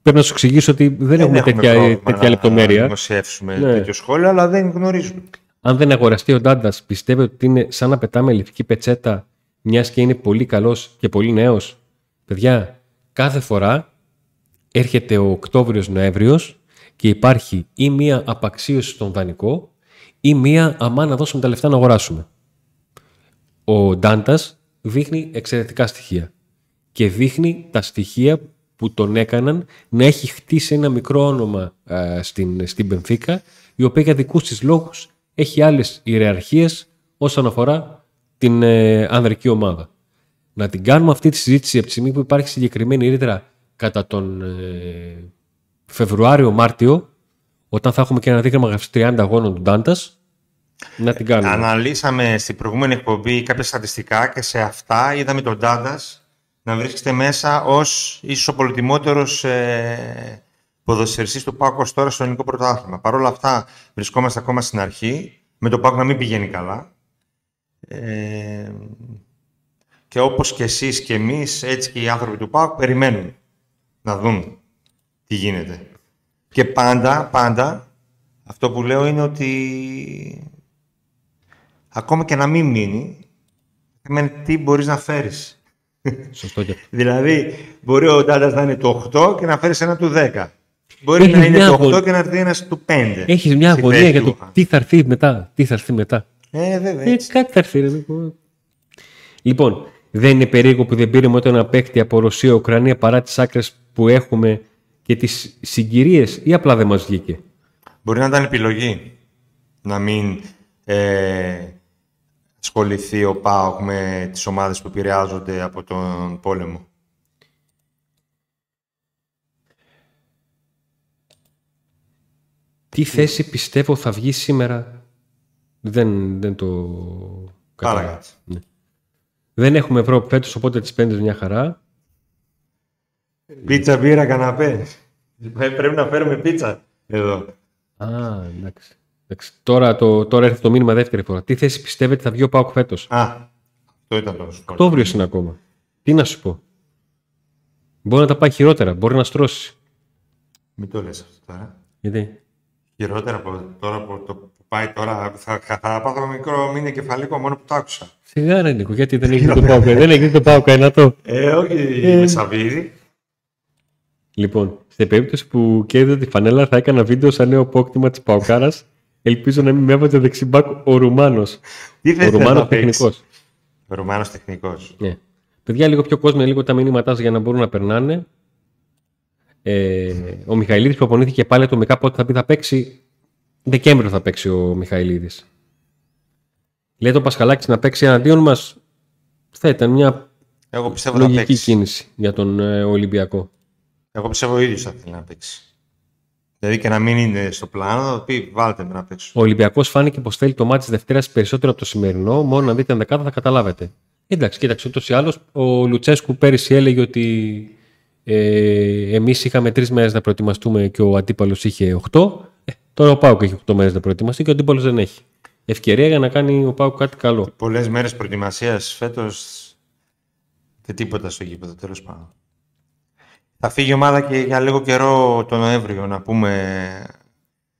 πρέπει να σου εξηγήσω ότι δεν, έχουμε τέτοια, πρόβλημα τέτοια να λεπτομέρεια. δημοσιεύσουμε Ναι. τέτοιο σχόλιο, αλλά δεν γνωρίζουμε. Αν δεν αγοραστεί ο Ντάντας, πιστεύετε ότι είναι σαν να πετάμε λευκή πετσέτα, μιας και είναι πολύ καλός και πολύ νέος; Παιδιά, κάθε φορά έρχεται ο Οκτώβριο-Νοέμβριο και υπάρχει ή μία απαξίωση στον δανεικό ή μία αμά να δώσουμε τα λεφτά να αγοράσουμε. Ο Ντάντας δείχνει εξαιρετικά στοιχεία και δείχνει τα στοιχεία που τον έκαναν να έχει χτίσει ένα μικρό όνομα α, στην, στην Πενφύκα, η οποία για δικούς της λόγους έχει άλλες ιεραρχίες όσον αφορά την ε, ανδρική ομάδα. Να την κάνουμε αυτή τη συζήτηση από τη στιγμή που υπάρχει συγκεκριμένη ρήτρα κατά τον ε, Φεβρουάριο-Μάρτιο, όταν θα έχουμε και ένα δείγμα γραφής 30 αγώνων του Ντάντας, να την κάνουμε. Αναλύσαμε στην προηγούμενη εκπομπή κάποια στατιστικά και σε αυτά είδαμε τον Ντάντας να βρίσκεται μέσα ως ίσως ο πολυτιμότερος ε, ποδοσφαιριστής του ΠΑΟΚ ως τώρα στο ελληνικό πρωτάθλημα. Παρ' όλα αυτά βρισκόμαστε ακόμα στην αρχή, με το ΠΑΟΚ να μην πηγαίνει καλά. Ε, και όπως και εσείς και εμείς, έτσι και οι άνθρωποι του ΠΑΟΚ περιμένουν να δουν τι γίνεται. Και πάντα, πάντα, αυτό που λέω είναι ότι ακόμα και να μην μείνει, με τι μπορείς να φέρεις. Σωστό και αυτό. (laughs) δηλαδή, μπορεί ο Ντάντας να είναι το 8 και να φέρεις ένα του 10. Μπορεί Έχεις να είναι μια το 8 αγωνία. και να έρθει ένας του 5. Έχεις μια Στη αγωνία θέση για του. το τι θα έρθει μετά. Τι θα έρθει μετά. Ε, βέβαια, Ε, έτσι. κάτι θα έρθει. ρε, λοιπόν. Λοιπόν, δεν είναι περίεργο που δεν πήραμε ούτε ένα παίκτη από Ρωσία-Ουκρανία παρά τις άκρες που έχουμε και τις συγκυρίες ή απλά δεν μας βγήκε; Μπορεί να ήταν επιλογή να μην ε, ασχοληθεί ο ΠΑΟΚ με τις ομάδες που επηρεάζονται από τον πόλεμο. Τι θέση πιστεύω θα βγει σήμερα. Δεν, δεν το Πάρα κατάλαβα. Ναι. Δεν έχουμε Ευρώπη φέτος, οπότε τις πέντε μια χαρά. Πίτσα, μπύρα, καναπέ. Ε, Πρέπει να φέρουμε πίτσα εδώ. Α, εντάξει. εντάξει. Τώρα, το, τώρα έρχεται το μήνυμα δεύτερη φορά. Τι θέση πιστεύετε θα βγει ο Πάοκ φέτος; Α, αυτό ήταν το σχόλιο. Οκτώβριος είναι ακόμα. Τι να σου πω. Μπορεί να τα πάει χειρότερα. Μπορεί να στρώσει. Μην το λες αυτό τώρα. Γιατί; Χειρότερα από τώρα από το που πάει τώρα. Θα, θα, θα πάθω μικρό μήνυ κεφαλικό μόνο που το άκουσα. Σιγά ρε Νίκο, γιατί δεν έχει το Πάοκ. δεν έχει το Πάοκ ένα το. Ε, όχι, Ε. με σαβίδι. Λοιπόν, σε περίπτωση που κέρδιζα τη φανέλα, θα έκανα βίντεο σαν νέο απόκτημα της Παοκάρας. Ελπίζω να μην με έβαζε δεξιμπάκ ο Ρουμάνος. Τι Ο θες Ρουμάνος να παίξεις; τεχνικός. Ο Ρουμάνος τεχνικός. Ναι. Παιδιά, λίγο πιο κόσμο, λίγο τα μηνύματά σας για να μπορούν να περνάνε. Ε, ο Μιχαηλίδης προπονήθηκε πάλι ατομικά πότε θα πει θα παίξει. Δεκέμβριο θα παίξει ο Μιχαηλίδης. Λέει το Πασχαλάκης να παίξει εναντίον μας. Θα ήταν μια Εγώ πιστεύω θα λογική παίξει. κίνηση για τον ε, Ολυμπιακό. Εγώ πιστεύω ο ίδιος θα θέλει να παίξει. Δηλαδή και να μην είναι στο πλάνο, θα πει βάλτε με να παίξω. Ο Ολυμπιακός φάνηκε πως θέλει το μάτι της Δευτέρας περισσότερο από το σημερινό. Μόνο να δείτε δεκάδα θα καταλάβετε. Εντάξει, κοίταξε, ούτως ή άλλως ο Λουτσέσκου πέρυσι έλεγε ότι ε, εμείς είχαμε τρεις μέρες να προετοιμαστούμε και ο αντίπαλος είχε 8. Ε, τώρα ο Πάουκ έχει 8 μέρες να προετοιμαστεί και ο αντίπαλος δεν έχει. Ευκαιρία για να κάνει ο Πάουκ κάτι καλό. Πολλές μέρες προετοιμασίας φέτος και τίποτα στο γήπεδο, τέλος πάντων. Θα φύγει η ομάδα και για λίγο καιρό το Νοέμβριο, να πούμε,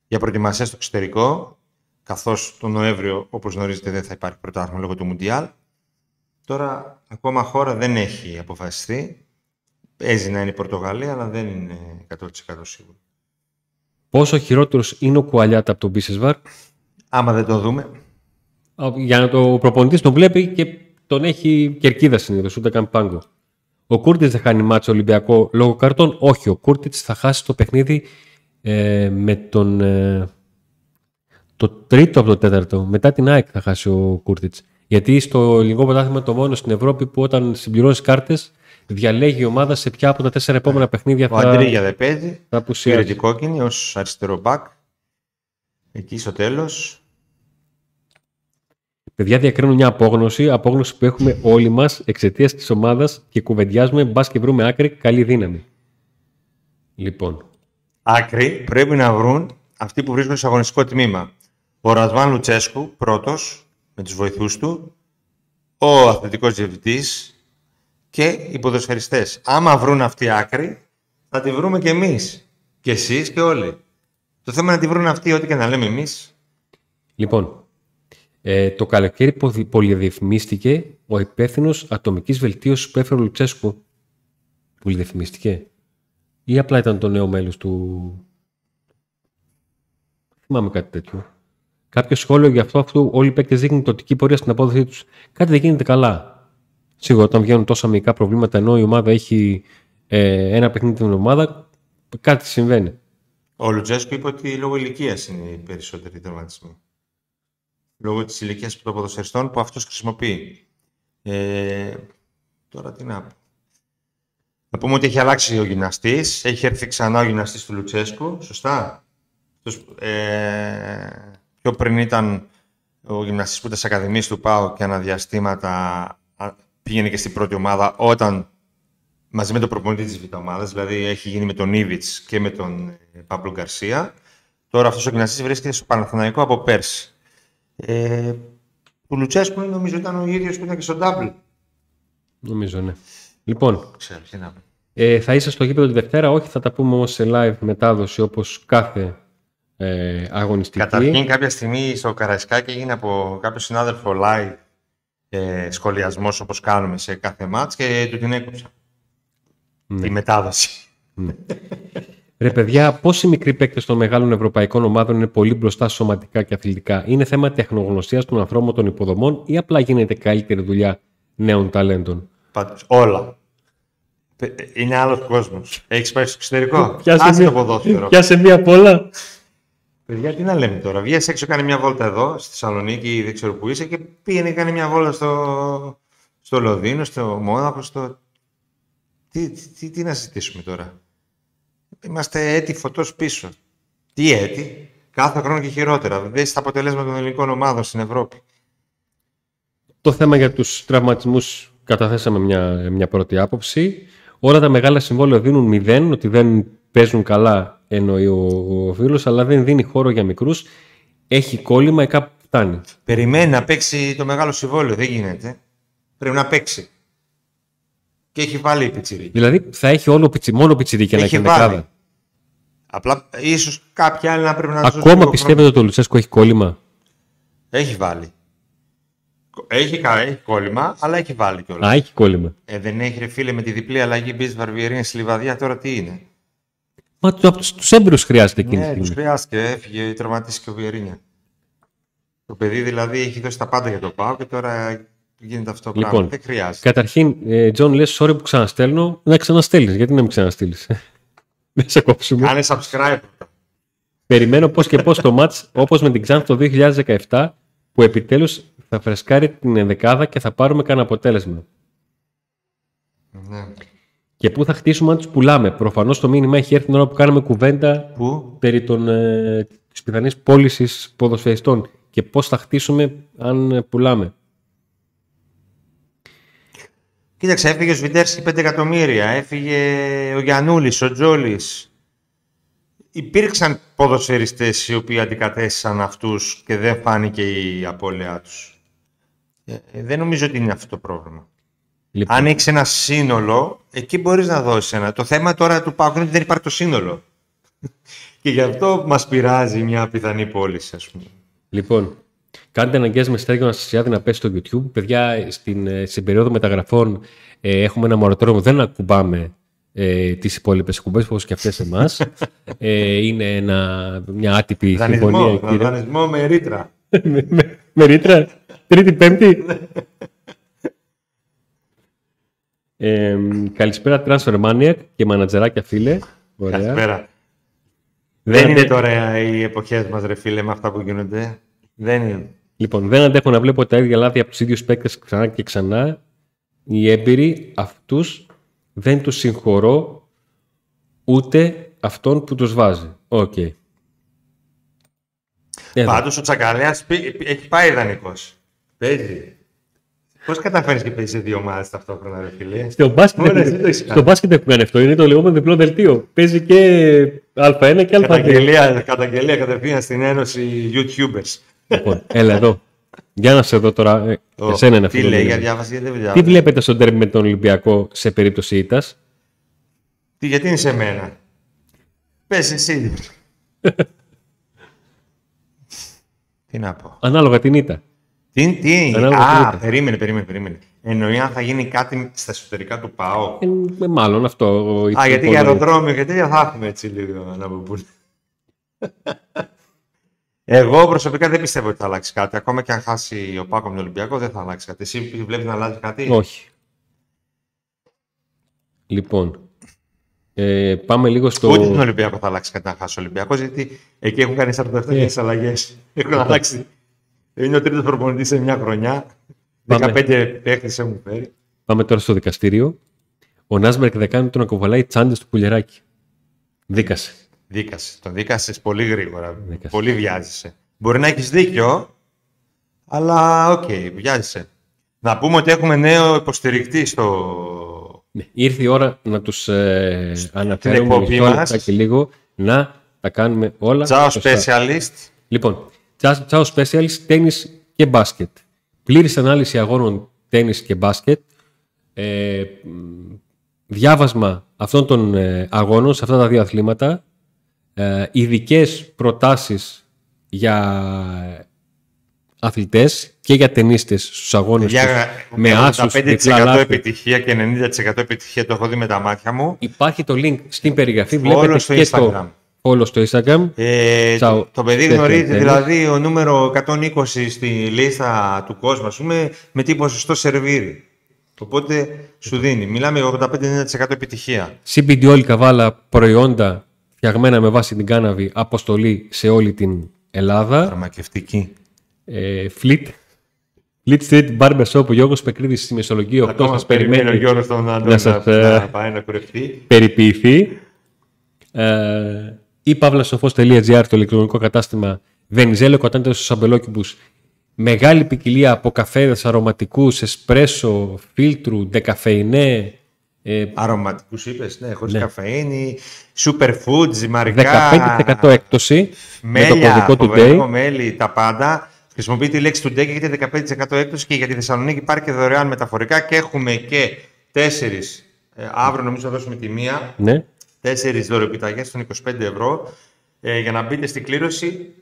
για προετοιμασία στο εξωτερικό, καθώς το Νοέμβριο, όπως γνωρίζετε, δεν θα υπάρχει πρωτάθλημα λόγω του Μουντιάλ. Τώρα, ακόμα χώρα δεν έχει αποφασιστεί. Παίζει να είναι η Πορτογαλία, αλλά δεν είναι 100% σίγουρο. Πόσο χειρότερος είναι ο Κουαλιάτα από τον Μπίσεσβαρ. Άμα δεν το δούμε, Για να το προπονητής τον βλέπει και τον έχει κερκίδα συνήθως, ούτε καν πάγκο. Ο Κούρτιτς δεν χάνει μάτσο Ολυμπιακό λόγω καρτών; Όχι, ο Κούρτιτς θα χάσει το παιχνίδι ε, με τον. Ε, το τρίτο από το τέταρτο. Μετά την ΑΕΚ θα χάσει ο Κούρτιτς. Γιατί στο ελληνικό πρωτάθλημα το μόνο στην Ευρώπη που όταν συμπληρώνεις κάρτες διαλέγει η ομάδα σε ποια από τα τέσσερα επόμενα παιχνίδια ο θα, Αντρίγια δεν παίζει. θα Πήρε απουσιάζει. την κόκκινη ως αριστερό μπακ. Εκεί στο τέλος. Παιδιά διακρίνουν μια απόγνωση, απόγνωση που έχουμε όλοι μας εξαιτίας της ομάδας και κουβεντιάζουμε μπας και βρούμε άκρη καλή δύναμη. Λοιπόν, Άκρη πρέπει να βρουν αυτοί που βρίσκονται στο αγωνιστικό τμήμα. Ο Ρασβάν Λουτσέσκου, πρώτος, με τους βοηθούς του, ο αθλητικός διευθυντής και οι ποδοσφαιριστές. Άμα βρουν αυτή άκρη, θα τη βρούμε και εμείς. Και εσείς και όλοι. Το θέμα είναι να τη βρουν αυτοί, ό,τι και να λέμε εμείς. λοιπόν ε, το καλοκαίρι ποδι- πολυδιαφημίστηκε ο υπεύθυνος ατομικής βελτίωσης που έφερε ο Λουτσέσκου. Πολυδιαφημίστηκε. Ή απλά ήταν το νέο μέλος του. Δεν θυμάμαι κάτι τέτοιο. Κάποιο σχόλιο για αυτό, αφού όλοι οι παίκτες δείχνουν τοτική πορεία στην απόδοσή τους. Κάτι δεν γίνεται καλά. Σίγουρα όταν βγαίνουν τόσα αμυϊκά προβλήματα ενώ η ομάδα έχει ε, ένα παιχνίδι την εβδομάδα, κάτι συμβαίνει. Ο Λουτσέσκου είπε ότι λόγω ηλικίας είναι οι περισσότεροι τερματισμοί. Λόγω της ηλικίας των ποδοσφαιριστών που αυτός χρησιμοποιεί. Ε, τώρα τι να πω. Να πούμε ότι έχει αλλάξει ο γυμναστής. Έχει έρθει ξανά ο γυμναστής του Λουτσέσκου. Σωστά. Αυτός, ε, πιο πριν ήταν ο γυμναστής που ήταν στις ακαδημίες του ΠΑΟ και αναδιαστήματα α, πήγαινε και στην πρώτη ομάδα όταν μαζί με τον προπονητή της Β' ομάδας, δηλαδή έχει γίνει με τον Ήβιτς και με τον ε, Παύλο Γκαρσία. Τώρα αυτός ο γυμναστής βρίσκεται στο Παναθηναϊκό από πέρσι. Ε, του Λουτσέσκου νομίζω ήταν ο ίδιος που ήταν και στο Double. Νομίζω, ναι. Λοιπόν, Ξέρω, τι να πω. Ε, θα είσαι στο γήπεδο τη Δευτέρα, όχι θα τα πούμε όμως σε live μετάδοση όπως κάθε ε, αγωνιστική. Καταρχήν κάποια στιγμή στο Καραϊσκάκι έγινε από κάποιο συνάδελφο live ε, σχολιασμός όπως κάνουμε σε κάθε μάτς και του την έκοψα. Τη μετάδοση. Ρε παιδιά, πόσοι μικροί παίκτες των μεγάλων ευρωπαϊκών ομάδων είναι πολύ μπροστά σωματικά και αθλητικά; Είναι θέμα τεχνογνωσίας των ανθρώπων των υποδομών ή απλά γίνεται καλύτερη δουλειά νέων ταλέντων; Πάντως, όλα. Ε, Είναι άλλος κόσμος. Έχεις πάει στο εξωτερικό; Πιάσε Άσε μία- το ποδόσφαιρο. Πιάσε μία απ' όλα. Παιδιά, τι να λέμε τώρα. Βγες έξω, κάνει μια βόλτα εδώ, στη Θεσσαλονίκη ή δεν ξέρω που είσαι και πήγαινε κάνει μια βόλτα στο, στο Λονδίνο, στο Μόναχο, στο... Τι, τι, τι, τι να συζητήσουμε τώρα; Είμαστε έτη φωτός πίσω. Τι έτη; Κάθε χρόνο και χειρότερα. Δες τα αποτελέσματα των ελληνικών ομάδων στην Ευρώπη. Το θέμα για τους τραυματισμούς καταθέσαμε μια, μια πρώτη άποψη. Όλα τα μεγάλα συμβόλαια δίνουν μηδέν, ότι δεν παίζουν καλά εννοεί ο, ο φίλος, αλλά δεν δίνει χώρο για μικρούς. Έχει κόλλημα ή κάπου φτάνει. Περιμένει να παίξει το μεγάλο συμβόλαιο. Δεν γίνεται. Πρέπει να παίξει. Και έχει βάλει η πιτσιρίκη. Δηλαδή θα έχει όλο, πιτσι- μόνο πιτσιρίκια να Έχει έχει βάλει. δεκάδα. Απλά ίσως κάποιοι άλλοι να πρέπει να τους δώσουν Ακόμα λίγο πιστεύετε ότι ο Λουτσέσκο έχει κόλλημα; χρόνο. Έχει βάλει. Έχει, κα- έχει κόλλημα, αλλά έχει βάλει κιόλας. Α, έχει κόλλημα. Ε, δεν έχει ρε φίλε με τη διπλή αλλαγή μπει ο Βιεϊρίνια στη Λιβαδιά τώρα τι είναι; Μα του, από τους, τους έμπειρους χρειάζεται εκείνη Ναι, τη τους στιγμή. χρειάστηκε, έφυγε, τραυματίστηκε ο Βιεϊρίνια. Το παιδί δηλαδή έχει δώσει τα πάντα για τον ΠΑΟΚ και τώρα γίνεται αυτό το Λοιπόν, πράγμα. Δεν χρειάζεται. Καταρχήν, ε, Τζον, λες sorry που ξαναστέλνω, να ξαναστέλνεις. Γιατί να μην ξαναστείλεις. (laughs) Δεν σε κόψουμε. Κάνε subscribe. Περιμένω πώς και πώς το ματς, όπως με την Ξάνθ το 2017, που επιτέλους θα φρεσκάρει την ενδεκάδα και θα πάρουμε κανένα αποτέλεσμα. Ναι. Και πού θα χτίσουμε αν τους πουλάμε. Προφανώς το μήνυμα έχει έρθει την ώρα που κάναμε κουβέντα Πού; περί των, ε, της πιθανής πώλησης ποδοσφαιριστών και πώς θα χτίσουμε αν ε, πουλάμε. Κοίταξε, έφυγε ο Σβιντέρσκι 5 εκατομμύρια, έφυγε ο Γιαννούλης, ο Τζόλης. Υπήρξαν ποδοσφαιριστές οι οποίοι αντικατέστησαν αυτούς και δεν φάνηκε η απώλειά τους. Ε, ε, δεν νομίζω ότι είναι αυτό το πρόβλημα. Λοιπόν, Αν έχεις ένα σύνολο, εκεί μπορείς να δώσεις ένα. Το θέμα τώρα του Πάουκ είναι ότι δεν υπάρχει το σύνολο. (laughs) και γι' αυτό μας πειράζει μια πιθανή πώληση, ας πούμε. λοιπόν κάντε αναγκαίες με Στέργιο Αναστασιάδη να πέσει στο YouTube. Παιδιά, στην, ε, στην περίοδο μεταγραφών ε, έχουμε ένα μορατόριο δεν ακουμπάμε ε, τις υπόλοιπες εκπομπές όπως και αυτές εμάς. (laughs) ε, είναι ένα, μια άτυπη συμφωνία. Δανεισμό, κύριε. δανεισμό με ρήτρα. (laughs) με, με, με ρήτρα, τρίτη, πέμπτη; Ε, καλησπέρα Transfer Maniac και μανατζεράκια φίλε. Ωραία. Καλησπέρα. Δεν Δεν είναι ande- τώρα οι εποχές μας, ρε φίλε, με αυτά που γίνονται. Δεν είναι. Λοιπόν, δεν αντέχω να βλέπω τα ίδια λάθη από τους ίδιους παίκτες ξανά και ξανά. Οι έμπειροι αυτούς δεν τους συγχωρώ ούτε αυτόν που τους βάζει. Οκ. Εδώ. Πάντως ο Τσακαλέας έχει πάει ιδανικός. Παίζει. Πώς καταφέρεις και παίζεις σε δύο ομάδες ταυτόχρονα, ρε φίλε; Στο μπάσκετ, Ωραία, έχουν- εσύ το έχεις στο κάνει. μπάσκετ έχουν κάνει αυτό. Είναι το λεγόμενο διπλό δελτίο. Παίζει και Α1 και Α2. Καταγγελία, καταγγελία κατευθείαν στην Ένωση YouTubers. λοιπόν, έλα εδώ. Για να σε δω τώρα. Ε, Ο- εσένα είναι αυτό. Τι το λέει, μήνυμα. για διάβαση, γιατί δεν Τι διάβασα. βλέπετε στον τέρμι με τον Ολυμπιακό σε περίπτωση ήττας; Τι, γιατί είναι σε μένα; Πες εσύ. (laughs) τι να πω. Ανάλογα την ήττα. Τι, τι, Ανάλογα τι α, ήττα. περίμενε, περίμενε, περίμενε. Εννοεί αν θα γίνει κάτι στα εσωτερικά του ΠΑΟ. Ε, μάλλον αυτό. Α, γιατί για αεροδρόμιο και τέτοια θα έχουμε έτσι λίγο να μου πούνε. Εγώ προσωπικά δεν πιστεύω ότι θα αλλάξει κάτι. Ακόμα και αν χάσει ο Πάκο με τον Ολυμπιακό, δεν θα αλλάξει κάτι. Εσύ βλέπεις να αλλάζει κάτι; Όχι. Λοιπόν, ε, πάμε λίγο στο... Ούτε τον Ολυμπιακό θα αλλάξει κάτι να χάσει ο Ολυμπιακός, γιατί εκεί έχουν κάνει 47 Ε. yeah. αλλαγές. Έχουν αλλάξει. Είναι ο τρίτος προπονητής σε μια χρονιά. Πάμε. 15 παίχτες έχουν φέρει. Πάμε τώρα στο δικαστήριο. Ο Νάσμπερκ δεν κάνει τον να κοβαλάει τσάντες του πουλεράκι. Δίκασε. Δίκασες. Τον δίκασες πολύ γρήγορα. Δίκασε. Πολύ βιάζεσαι. Μπορεί να έχεις δίκιο, αλλά οκ, βιάζεσαι. Να πούμε ότι έχουμε νέο υποστηρικτή στο. Ναι. Ήρθε η ώρα να τους ε, αναφέρουμε εκπομπή μισό μας. λεπτάκι λίγο να τα κάνουμε όλα Τσάο σωστά. specialist. Λοιπόν, Τσάο τσάο Specialist, τένις και μπάσκετ. Πλήρης ανάλυση αγώνων τένις και μπάσκετ. Ε, μ, διάβασμα αυτών των ε, αγώνων σε αυτά τα δύο αθλήματα. Ε, ειδικές προτάσεις για αθλητές και για ταινίστες στους αγώνες τους. Για με άσους, 85% διπλά λάθη. επιτυχία και 90% επιτυχία το έχω δει με τα μάτια μου. Υπάρχει το link στην περιγραφή. Follow Βλέπετε στο και Instagram. το follow στο Instagram. Ε, Τσάου. το, το παιδί Τέτοιο γνωρίζει τένις. δηλαδή ο νούμερο 120 στη λίστα του κόσμου, ας πούμε, με τι ποσοστό σερβίρει. Οπότε σου δίνει. Μιλάμε για 85-90% επιτυχία. CBD Oil Καβάλα προϊόντα φτιαγμένα με βάση την κάναβη αποστολή σε όλη την Ελλάδα. Φαρμακευτική. Ε, Fleet. Fleet Street Barber Shop, ο Γιώργος Πεκρίδης στη Μεσολογγία 8 Ακόμα σας περιμένει ο περιμένει Γιώργος τον Άντων να να, σας, να, ε, πάει να κουρευτεί. περιποιηθεί. Ε, ή παύλασοφός.gr το ηλεκτρονικό κατάστημα Βενιζέλο κοτάντε στους αμπελόκιμπους μεγάλη ποικιλία από καφέδες αρωματικούς, εσπρέσο, φίλτρου, δεκαφεϊνέ. Ε, Αρωματικούς είπες, ναι, χωρίς ναι. καφεΐνη, superfood, ζυμαρικά. 15% έκπτωση μέλια, με το κωδικό του Day. μέλι, τα πάντα. Χρησιμοποιείτε τη λέξη του Day και έχετε 15% έκπτωση και για τη Θεσσαλονίκη υπάρχει και δωρεάν μεταφορικά και έχουμε και τέσσερις, ε, αύριο νομίζω θα δώσουμε τη μία, ναι. Τέσσερις δωρεοπιταγές των 25 ευρώ ε, για να μπείτε στην κλήρωση.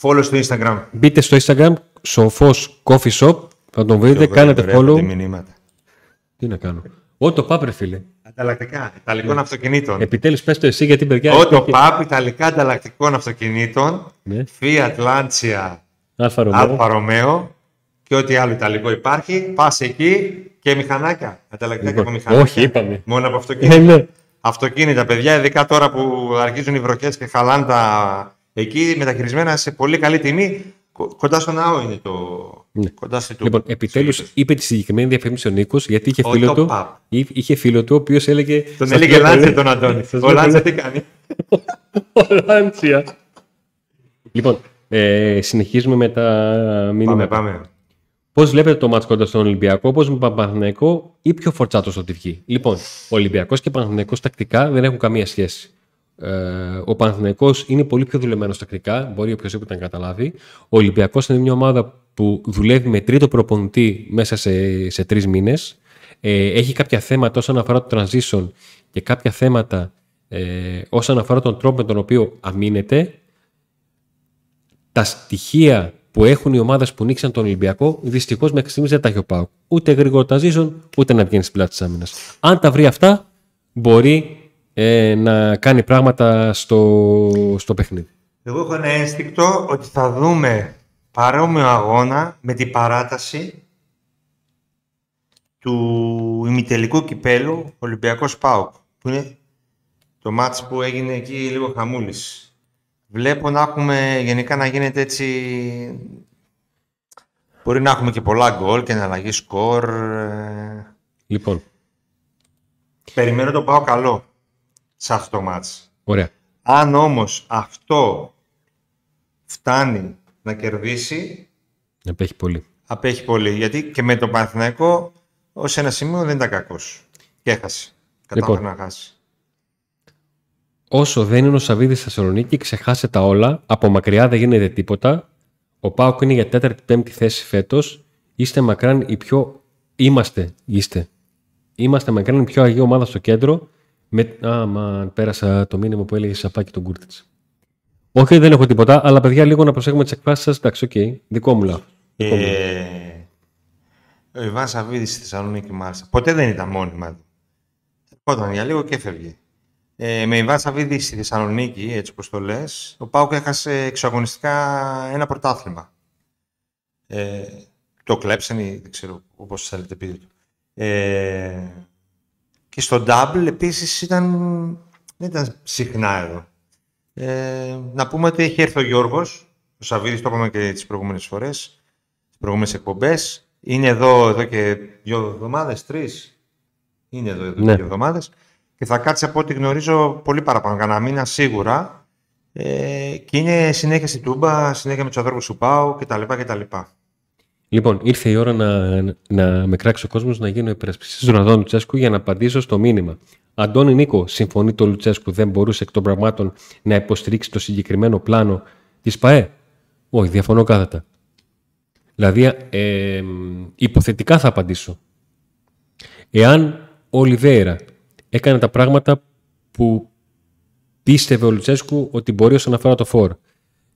Follow στο Instagram. Μπείτε στο Instagram, Σοφός Coffee Shop, θα τον βρείτε, κάνετε follow. Τι να κάνω. Ό, το πάπ, φίλε. Ανταλλακτικά, ιταλικών ναι. αυτοκινήτων. Επιτέλους, πες το εσύ, γιατί παιδιά. Ό, το πάπ, ιταλικά ανταλλακτικών αυτοκινήτων. Ναι. Fiat Lancia Alfa Romeo και ό,τι άλλο ιταλικό υπάρχει. Πας εκεί και μηχανάκια. Ανταλλακτικά λοιπόν, και από μηχανάκια. Όχι, είπαμε. Μόνο από αυτοκίνητα. Ναι, ναι. Αυτοκίνητα, παιδιά, ειδικά τώρα που αρχίζουν οι βροχές και χαλάνε τα. Εκεί μεταχειρισμένα σε πολύ καλή τιμή. Κοντά στο ναό είναι το. Ναι. Κοντά στο λοιπόν, επιτέλους είπε τη συγκεκριμένη διαφήμιση ο Νίκος γιατί είχε φίλο, του, είχε φίλο του ο οποίος έλεγε. Τον έλεγε Λάντσια τον Αντώνη. (laughs) Ο Λάντσια τι κάνει. (laughs) Ο Λάντσια. Λοιπόν, ε, συνεχίζουμε με τα μήνυματα. Πάμε, πάμε. Πώς βλέπετε το μάτς κοντά στον Ολυμπιακό, όπω με Παναθηναϊκό ή πιο φορτσάτος στο τυφκή. Λοιπόν, ο Ολυμπιακός και ο Παναθηναϊκός τακτικά δεν έχουν καμία σχέση. Ε, ο Παναθηναϊκός είναι πολύ πιο δουλεμένος τακτικά, μπορεί οποιοδήποτε να καταλάβει. Ο Ολυμπιακός είναι μια ομάδα που δουλεύει με τρίτο προπονητή μέσα σε, σε τρεις μήνες. Ε, έχει κάποια θέματα όσον αφορά το transition και κάποια θέματα ε, όσον αφορά τον τρόπο με τον οποίο αμήνεται. Τα στοιχεία που έχουν οι ομάδες που νίξαν τον Ολυμπιακό, δυστυχώς μέχρι στιγμής δεν τα έχει ο Πάου. Ούτε γρήγορο transition, ούτε να βγαίνει στην πλάτη της άμυνας. Αν τα βρει αυτά, μπορεί ε, να κάνει πράγματα στο, στο παιχνίδι. Εγώ έχω ένα ένστικτο ότι θα δούμε παρόμοιο αγώνα με την παράταση του ημιτελικού κυπέλου Ολυμπιακός ΠΑΟΚ, που είναι το μάτς που έγινε εκεί λίγο χαμούλης. Βλέπω να έχουμε γενικά να γίνεται έτσι... Μπορεί να έχουμε και πολλά γκολ και να αλλαγή σκορ. Ε. Λοιπόν. Περιμένω το πάω καλό σε αυτό το μάτς. Ωραία. Αν όμως αυτό φτάνει να κερδίσει... Απέχει πολύ. Απέχει πολύ. Γιατί και με τον Παναθηναϊκό ως ένα σημείο δεν ήταν κακός. Και έχασε. Κατάφερε λοιπόν, να χάσει. Όσο δεν είναι ο Σαββίδης στη Θεσσαλονίκη, ξεχάσε τα όλα. Από μακριά δεν γίνεται τίποτα. Ο ΠΑΟΚ είναι για τέταρτη-πέμπτη θέση φέτος. Είστε μακράν η πιο. Είμαστε, είστε. Είμαστε μακράν η πιο αγία ομάδα στο κέντρο με... Α, μα πέρασα το μήνυμα που έλεγε Σαπάκι τον Κούρτιτς. Όχι, δεν έχω τίποτα, αλλά παιδιά λίγο να προσέχουμε τις εκφράσεις σας. Εντάξει, OK. Okay. Δικό μου λάθος. Ε, ο Ιβάν Σαββίδης στη Θεσσαλονίκη, μάλιστα. Ποτέ δεν ήταν μόνιμα του. Ερχόταν για λίγο και έφευγε. Ε, με Ιβάν Σαββίδη στη Θεσσαλονίκη, έτσι όπως το λες, ο ΠΑΟΚ έχασε εξωαγωνιστικά ένα πρωτάθλημα. Ε, το κλέψανε, δεν ξέρω πώ θέλετε πείτε του. Ε, και στο double επίσης ήταν, δεν ήταν συχνά εδώ. Ε, να πούμε ότι έχει έρθει ο Γιώργος, ο Σαββίδης, το είπαμε και τις προηγούμενες φορές, τις προηγούμενες εκπομπές. Είναι εδώ, εδώ και δύο εβδομάδες, τρεις. Είναι εδώ, εδώ ναι. δύο εβδομάδες. Και θα κάτσει από ό,τι γνωρίζω πολύ παραπάνω, κανένα μήνα σίγουρα. Ε, και είναι συνέχεια στην Τούμπα, συνέχεια με τους ανθρώπους του Πάου κτλ. κτλ. Λοιπόν, ήρθε η ώρα να, να με κράξει ο κόσμος να γίνω υπερασπιστής του Ραδόν Λουτσέσκου για να απαντήσω στο μήνυμα. Αντώνη Νίκο, συμφωνεί το Λουτσέσκου δεν μπορούσε εκ των πραγμάτων να υποστηρίξει το συγκεκριμένο πλάνο της ΠαΕ; Όχι, διαφωνώ κάθετα. Δηλαδή, ε, υποθετικά θα απαντήσω. Εάν ο Ολιβέηρα έκανε τα πράγματα που πίστευε ο Λουτσέσκου ότι μπορεί όσον αφορά το φόρ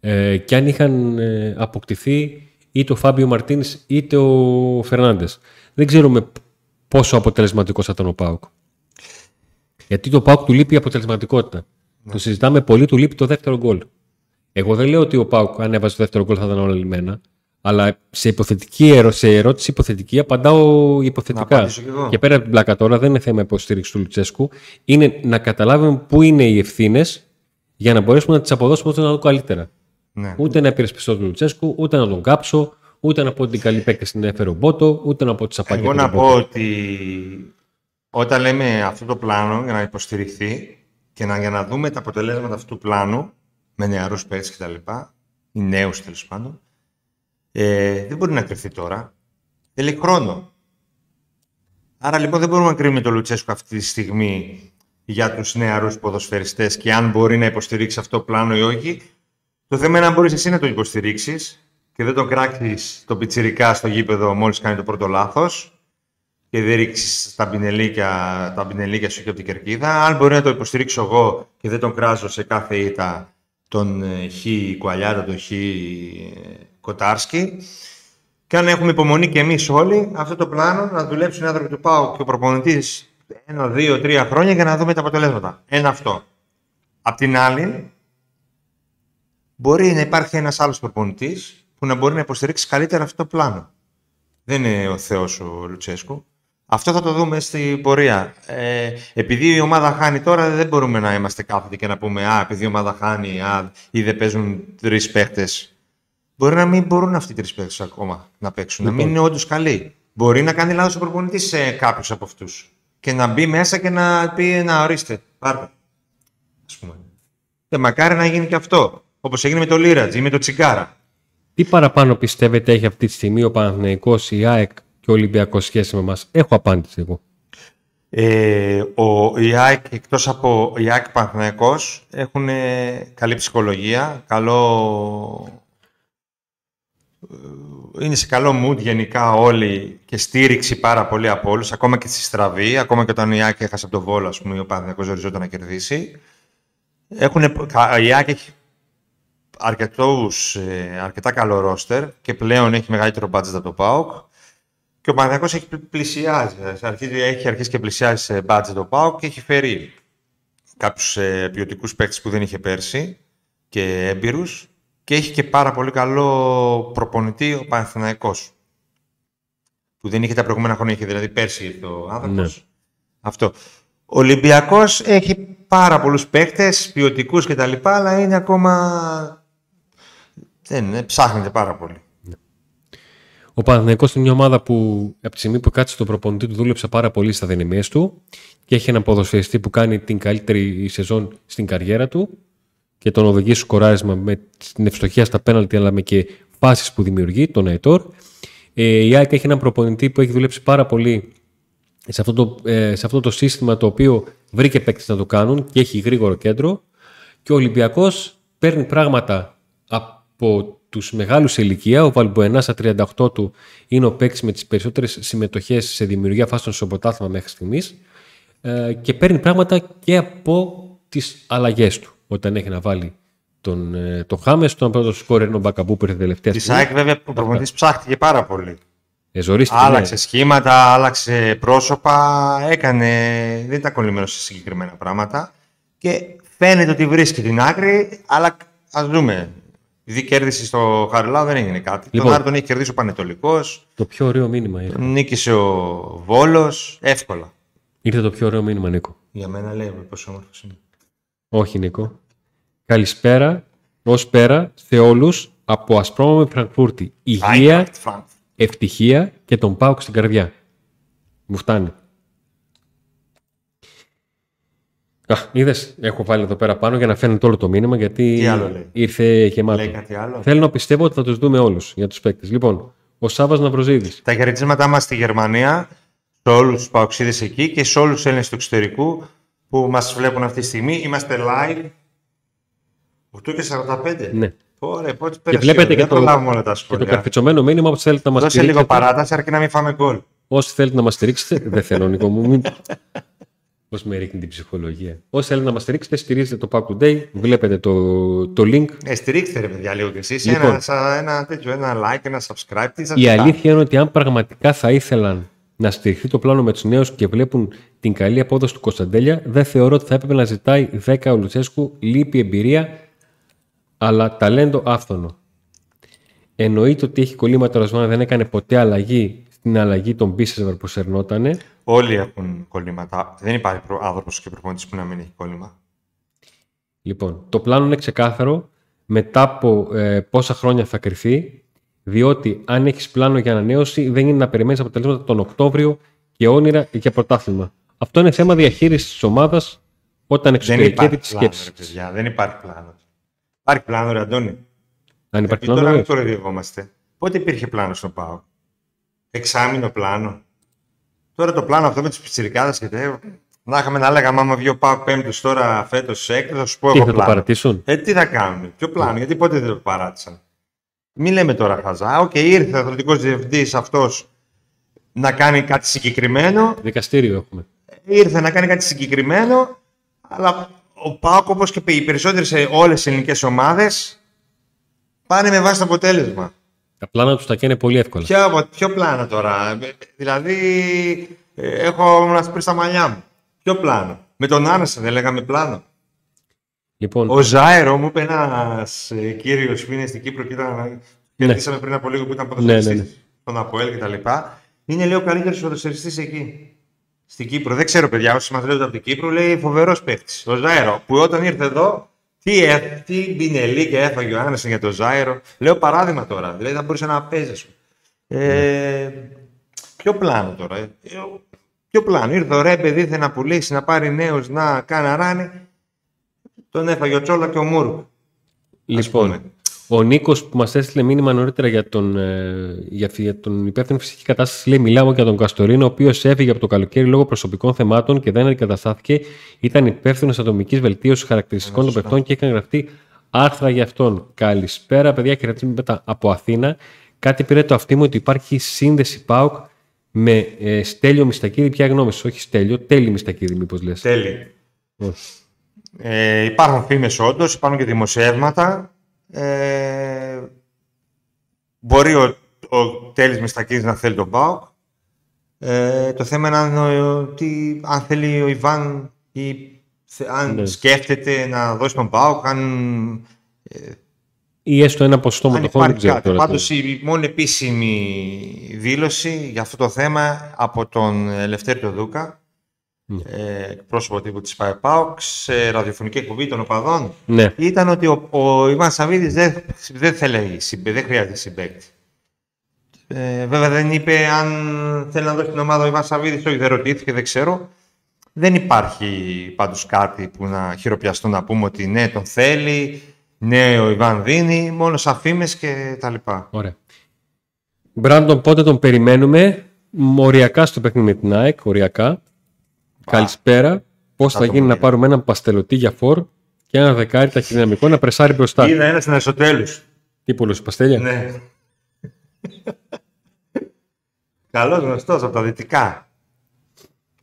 ε, και αν είχαν ε, αποκτηθεί είτε ο Φάμπιο Μαρτίν είτε ο Φερνάντες. Δεν ξέρουμε πόσο αποτελεσματικός θα ήταν ο Πάουκ. Γιατί το Πάουκ του λείπει η αποτελεσματικότητα. Ναι. Το συζητάμε πολύ, του λείπει το δεύτερο γκολ. Εγώ δεν λέω ότι ο Πάουκ, αν έβαζε το δεύτερο γκολ, θα ήταν όλα λιμένα. Αλλά σε, υποθετική σε ερώτηση υποθετική απαντάω υποθετικά. Και πέρα από την πλάκα τώρα δεν είναι θέμα υποστήριξη του Λουτσέσκου. Είναι να καταλάβουμε πού είναι οι ευθύνες για να μπορέσουμε να τις αποδώσουμε όσο να το καλύτερα. Ναι. Ούτε να υπερασπιστώ τον Λουτσέσκου, ούτε να τον κάψω, ούτε να πω ότι την καλή παίκτη την έφερε ο Μπότο, ούτε να πω τι απαντήσει. Εγώ να πω ότι όταν λέμε αυτό το πλάνο για να υποστηριχθεί, και να, για να δούμε τα αποτελέσματα αυτού του πλάνου, με νεαρούς παίκτες κτλ. ή νέους τέλος πάντων, ε, δεν μπορεί να κρυφθεί τώρα. Θέλει χρόνο. Άρα λοιπόν δεν μπορούμε να κρίνουμε τον Λουτσέσκο αυτή τη στιγμή για τους νεαρούς ποδοσφαιριστές και αν μπορεί να υποστηρίξει αυτό το πλάνο ή όχι. Το θέμα είναι αν μπορείς εσύ να το υποστηρίξεις και δεν τον κράξεις το πιτσιρικά στο γήπεδο μόλις κάνει το πρώτο λάθος και δεν ρίξεις τα πινελίκια, τα πινελίκια σου και από την κερκίδα. Αν μπορεί να το υποστηρίξω εγώ και δεν τον κράζω σε κάθε ήττα τον ε, Χ Κουαλιάτα, τον Χ Κοτάρσκι. Και αν έχουμε υπομονή και εμείς όλοι, αυτό το πλάνο να δουλέψουν οι άνθρωποι του ΠΑΟ και ο προπονητής ένα, δύο, τρία χρόνια για να δούμε τα αποτελέσματα. Ένα αυτό. Απ' την άλλη, μπορεί να υπάρχει ένας άλλος προπονητής που να μπορεί να υποστηρίξει καλύτερα αυτό το πλάνο. Δεν είναι ο Θεός ο Λουτσέσκου. Αυτό θα το δούμε στην πορεία. Ε, επειδή η ομάδα χάνει τώρα, δεν μπορούμε να είμαστε κάθετοι και να πούμε Α, επειδή η ομάδα χάνει, α, ή δεν παίζουν τρεις παίχτε. Μπορεί να μην μπορούν αυτοί οι τρεις παίχτε ακόμα να παίξουν, να μην Λοιπόν. είναι όντως καλοί. Μπορεί να κάνει λάθος ο προπονητής σε κάποιους από αυτούς. Και να μπει μέσα και να πει Να ορίστε, πάρτε. Ας πούμε. Και μακάρι να γίνει και αυτό. Όπως έγινε με το Λίρατζ ή με το Τσιγκάρα. Τι παραπάνω πιστεύετε έχει αυτή τη στιγμή ο Παναθηναϊκός, η ΑΕΚ και ο Ολυμπιακός σχέση με εμάς; Έχω απάντηση εγώ. Ε, ο, η ΑΕΚ, εκτός από η ΑΕΚ Παναθηναϊκός, έχουν καλή ψυχολογία, καλό... ε, Είναι σε καλό mood γενικά όλοι και στήριξη πάρα πολύ από όλους, ακόμα και στη στραβή, ακόμα και όταν η ΑΕΚ έχασε από τον Βόλο, ας πούμε, ο Παναθηναϊκός οριζόταν να κερδίσει. Έχουν, κα- η ΑΕΚ έχει αρκετούς, ε, αρκετά καλό ρόστερ και πλέον έχει μεγαλύτερο budget από το ΠΑΟΚ. Και ο Παναθηναϊκός έχει πλη- πλησιάζει, ε, αρχίζει, έχει αρχίσει και πλησιάζει σε budget το ΠΑΟΚ και έχει φέρει κάποιους ε, ποιοτικούς παίκτες που δεν είχε πέρσι και έμπειρους και έχει και πάρα πολύ καλό προπονητή ο Παναθηναϊκός που δεν είχε τα προηγούμενα χρόνια, είχε δηλαδή πέρσι ήρθε ο άνθρωπος. Ναι. Αυτό. Ο Ολυμπιακός έχει πάρα πολλούς παίκτες, ποιοτικούς κτλ. αλλά είναι ακόμα... Δεν είναι, ψάχνεται πάρα πολύ. Ο Παναθηναϊκός είναι μια ομάδα που από τη στιγμή που κάτσε στον προπονητή του δούλεψε πάρα πολύ στα δυναμίες του και έχει έναν ποδοσφαιριστή που κάνει την καλύτερη σεζόν στην καριέρα του και τον οδηγεί στο σκοράρισμα με την ευστοχία στα πέναλτι αλλά με και φάσεις που δημιουργεί, τον Αϊτόρ. Ε, η ΑΕΚ έχει έναν προπονητή που έχει δουλέψει πάρα πολύ σε αυτό το, ε, σε αυτό το σύστημα το οποίο βρήκε παίκτες να το κάνουν και έχει γρήγορο κέντρο και ο Ολυμπιακός παίρνει πράγματα από τους μεγάλους σε ηλικία. Ο Βαλμποενά στα 38 του είναι ο παίκτης με τις περισσότερες συμμετοχές σε δημιουργία φάσεων στο πρωτάθλημα μέχρι στιγμής ε, και παίρνει πράγματα και από τις αλλαγές του όταν έχει να βάλει τον, ε, τον Χάμες, τον πρώτος σκόρ είναι ο Μπακαμπού που ήρθε τελευταία Της στιγμή. ΑΕΚ βέβαια ο προπονητής ψάχτηκε πάρα πολύ. Εζωρίστηκε, Άλλαξε ναι. σχήματα, άλλαξε πρόσωπα, έκανε, δεν ήταν κολλημένος σε συγκεκριμένα πράγματα και φαίνεται ότι βρίσκει την άκρη, αλλά ας δούμε. Επειδή κέρδισε στο Χαριλάου δεν έγινε κάτι. Λοιπόν. Τον Άρη τον έχει κερδίσει ο Πανετολικός, Το πιο ωραίο μήνυμα ήρθε. νίκησε ο Βόλος, εύκολα. Ήρθε το πιο ωραίο μήνυμα, Νίκο. Για μένα λέει πόσο όμορφος είναι. Όχι, Νίκο. Καλησπέρα, ως πέρα σε όλους από Ασπρόμο με Φραγκφούρτη. Υγεία, Eintracht Frankfurt. ευτυχία και τον πάω στην καρδιά. Μου φτάνει. Α, είδες, έχω βάλει εδώ πέρα πάνω για να φαίνεται όλο το μήνυμα γιατί Τι άλλο λέει; ήρθε γεμάτο. Λέει κάτι άλλο; Θέλω να πιστεύω ότι θα τους δούμε όλους για τους παίκτες. Λοιπόν, ο Σάββας Ναυροζίδης. Τα χαιρετίσματά μας στη Γερμανία, σε όλους τους παοξίδες εκεί και σε όλους τους Έλληνες του εξωτερικού που μας βλέπουν αυτή τη στιγμή. Είμαστε live. 8 και 45. Ναι. Ωραία, πότε Και πέρασε η βλέπετε ώρα, και δεν το, προλάβουμε όλα τα και το σχόλια. καρφιτσωμένο μήνυμα που θέλετε να μας Δώσε λίγο στηρίξετε. παράταση αρκεί να μην φάμε γκολ. Όσοι θέλετε να μας στηρίξετε, δεν θέλω Νίκο μου, μην... Πώς με ρίχνει την ψυχολογία. Όσοι θέλετε να μας στηρίξετε, στηρίζετε το Pack Today, βλέπετε το, το link. Ε, στηρίξτε ρε παιδιά λίγο κι εσείς. Λοιπόν. Ένα, σα- ένα, τέτοιο, ένα like, ένα subscribe. Τι σας Η ζητάω. αλήθεια είναι ότι αν πραγματικά θα ήθελαν να στηριχθεί το πλάνο με τους νέους και βλέπουν την καλή απόδοση του Κωνσταντέλια, δεν θεωρώ ότι θα έπρεπε να ζητάει 10 ο Λουτσέσκου, λείπει εμπειρία, αλλά ταλέντο άφθονο. Εννοείται ότι έχει κολλήματα ο Ρασβάνα, δεν έκανε ποτέ αλλαγή στην αλλαγή των Μπίσεσβαρ που σερνότανε. Όλοι έχουν κολλήματα. Δεν υπάρχει προ- άνθρωπος και προπονητής που να μην έχει κόλλημα. Λοιπόν, το πλάνο είναι ξεκάθαρο μετά από ε, πόσα χρόνια θα κρυθεί, διότι αν έχεις πλάνο για ανανέωση δεν είναι να περιμένεις αποτελέσματα τον Οκτώβριο και όνειρα για πρωτάθλημα. Αυτό είναι θέμα διαχείρισης της ομάδας Όταν Δεν εξωτερική υπάρχει τη πλάνο, ρε σκέψη. παιδιά. Δεν υπάρχει πλάνο. Υπάρχει πλάνο, ρε Αντώνη. Αν υπάρχει Επειδή πλάνο, τώρα μην βέβαια. κοροϊδευόμαστε. Πότε υπήρχε πλάνο στο ΠΑΟΚ. Εξάμηνο πλάνο. Τώρα το πλάνο αυτό με τους πιτσιρικάδες και τέτοια. Να είχαμε να λέγαμε άμα βγει ο ΠΑΟΚ πέμπτος τώρα φέτος έκτο, θα σου πω Τι εγώ θα το πλάνο. παρατήσουν; Ε, τι θα κάνουμε, ποιο πλάνο, γιατί ποτέ δεν το παράτησαν; Μην λέμε τώρα χαζά. Οκ, ήρθε ο αθλητικός διευθυντής αυτός να κάνει κάτι συγκεκριμένο. Δικαστήριο έχουμε. Ήρθε να κάνει κάτι συγκεκριμένο, αλλά ο ΠΑΟΚ όπως και οι περισσότερες όλες οι ελληνικές ομάδες πάνε με βάση το αποτέλεσμα. Τα πλάνα τους τα καίνε πολύ εύκολα. Ποιο, απο- ποιο πλάνο τώρα, ε, δηλαδή ε, έχω να σπρίσει τα μαλλιά μου. Ποιο πλάνο; Με τον Άννασε δεν λέγαμε πλάνο. Λοιπόν, Ο Ζάερο μου είπε ένας κύριος που είναι στην Κύπρο και ήταν. Κερδίσαμε πριν από λίγο που ήταν Ναι, ποδοσφαιριστής ναι, ναι. στον Αποέλ και τα λοιπά. Είναι λέει ο καλύτερος ποδοσφαιριστής εκεί. Στην Κύπρο. Δεν ξέρω, παιδιά, όσοι μας λέτε από την Κύπρο, λέει φοβερός παίχτη. Ο Ζάερο, που όταν ήρθε εδώ, τι, ε, τι μπινελί και έφαγε ο Άνεσεν για τον Ζάερο. Λέω παράδειγμα τώρα. Δηλαδή θα μπορούσε να παίζει. ας πούμε. Ε, ποιο πλάνο τώρα. Ε, ε, ποιο πλάνο. Ήρθε ο Ρέμπε, δίθε να πουλήσει, να πάρει νέους, να κάνει αράνι. Τον έφαγε ο Τσόλα και ο Μούρου. λοιπόν πούμε. ο Νίκος που μας έστειλε μήνυμα νωρίτερα για τον, ε, για, για τον υπεύθυνο φυσικής κατάστασης, λέει: Μιλάμε για τον Καστορίνο, ο οποίος έφυγε από το καλοκαίρι λόγω προσωπικών θεμάτων και δεν αντικαταστάθηκε. Ήταν υπεύθυνος ατομικής βελτίωσης χαρακτηριστικών των παιχτών και είχαν γραφτεί άρθρα για αυτόν. Καλησπέρα, παιδιά, και μετά από Αθήνα. Κάτι πήρε το αυτί μου ότι υπάρχει σύνδεση ΠΑΟΚ με ε, Στέλιο Μιστακίδη. Ποια γνώμη σου, όχι Στέλιο, τέλει Μιστακίδη, μήπως λες. Τέλει. Ε, υπάρχουν φήμες όντως, υπάρχουν και δημοσιεύματα. Ε, μπορεί ο, ο Τέλης Μιστακίδης να θέλει τον ΠΑΟΚ. Ε, το θέμα είναι αν, ο- τι, αν θέλει ο Ιβάν ή θε- αν Ναι. σκέφτεται να δώσει τον ΠΑΟΚ, αν, Ή έστω ένα ποσοστό αν μετοχών, δεν υπάρχει ξέρω κάτι. τώρα. Πάντως η μόνη επίσημη δήλωση για αυτό το θέμα από τον Ελευθέρη τον Δούκα, Ναι. Ε, πρόσωπο τύπου της ΠΑΕΠΑΟΚ, σε ραδιοφωνική εκπομπή των οπαδών, Ναι, ήταν ότι ο, ο Ιβάν Σαββίδης δεν, δεν θέλει, συμπαι- δεν χρειάζεται συμπαίκτη. Ε, βέβαια δεν είπε αν θέλει να δώσει την ομάδα ο Ιβάν Σαββίδης, όχι δεν ρωτήθηκε, δεν ξέρω. Δεν υπάρχει πάντως κάτι που να χειροπιαστώ να πούμε ότι ναι τον θέλει, ναι ο Ιβάν δίνει, μόνο σαν φήμες και τα λοιπά. ωραία. Μπράντον, πότε τον περιμένουμε; Μ, Οριακά στο παιχνίδι με την ΑΕΚ, οριακά. Καλησπέρα. Πώς θα το γίνει να μοντέλο. πάρουμε έναν παστελωτή για φορ και ένα δεκάρι ταχυδυναμικό να πρεσάρει μπροστά. Είδα ένας στην Αριστοτέλους. Τι πολλούς παστέλια; Ναι. Καλός γνωστός από τα δυτικά.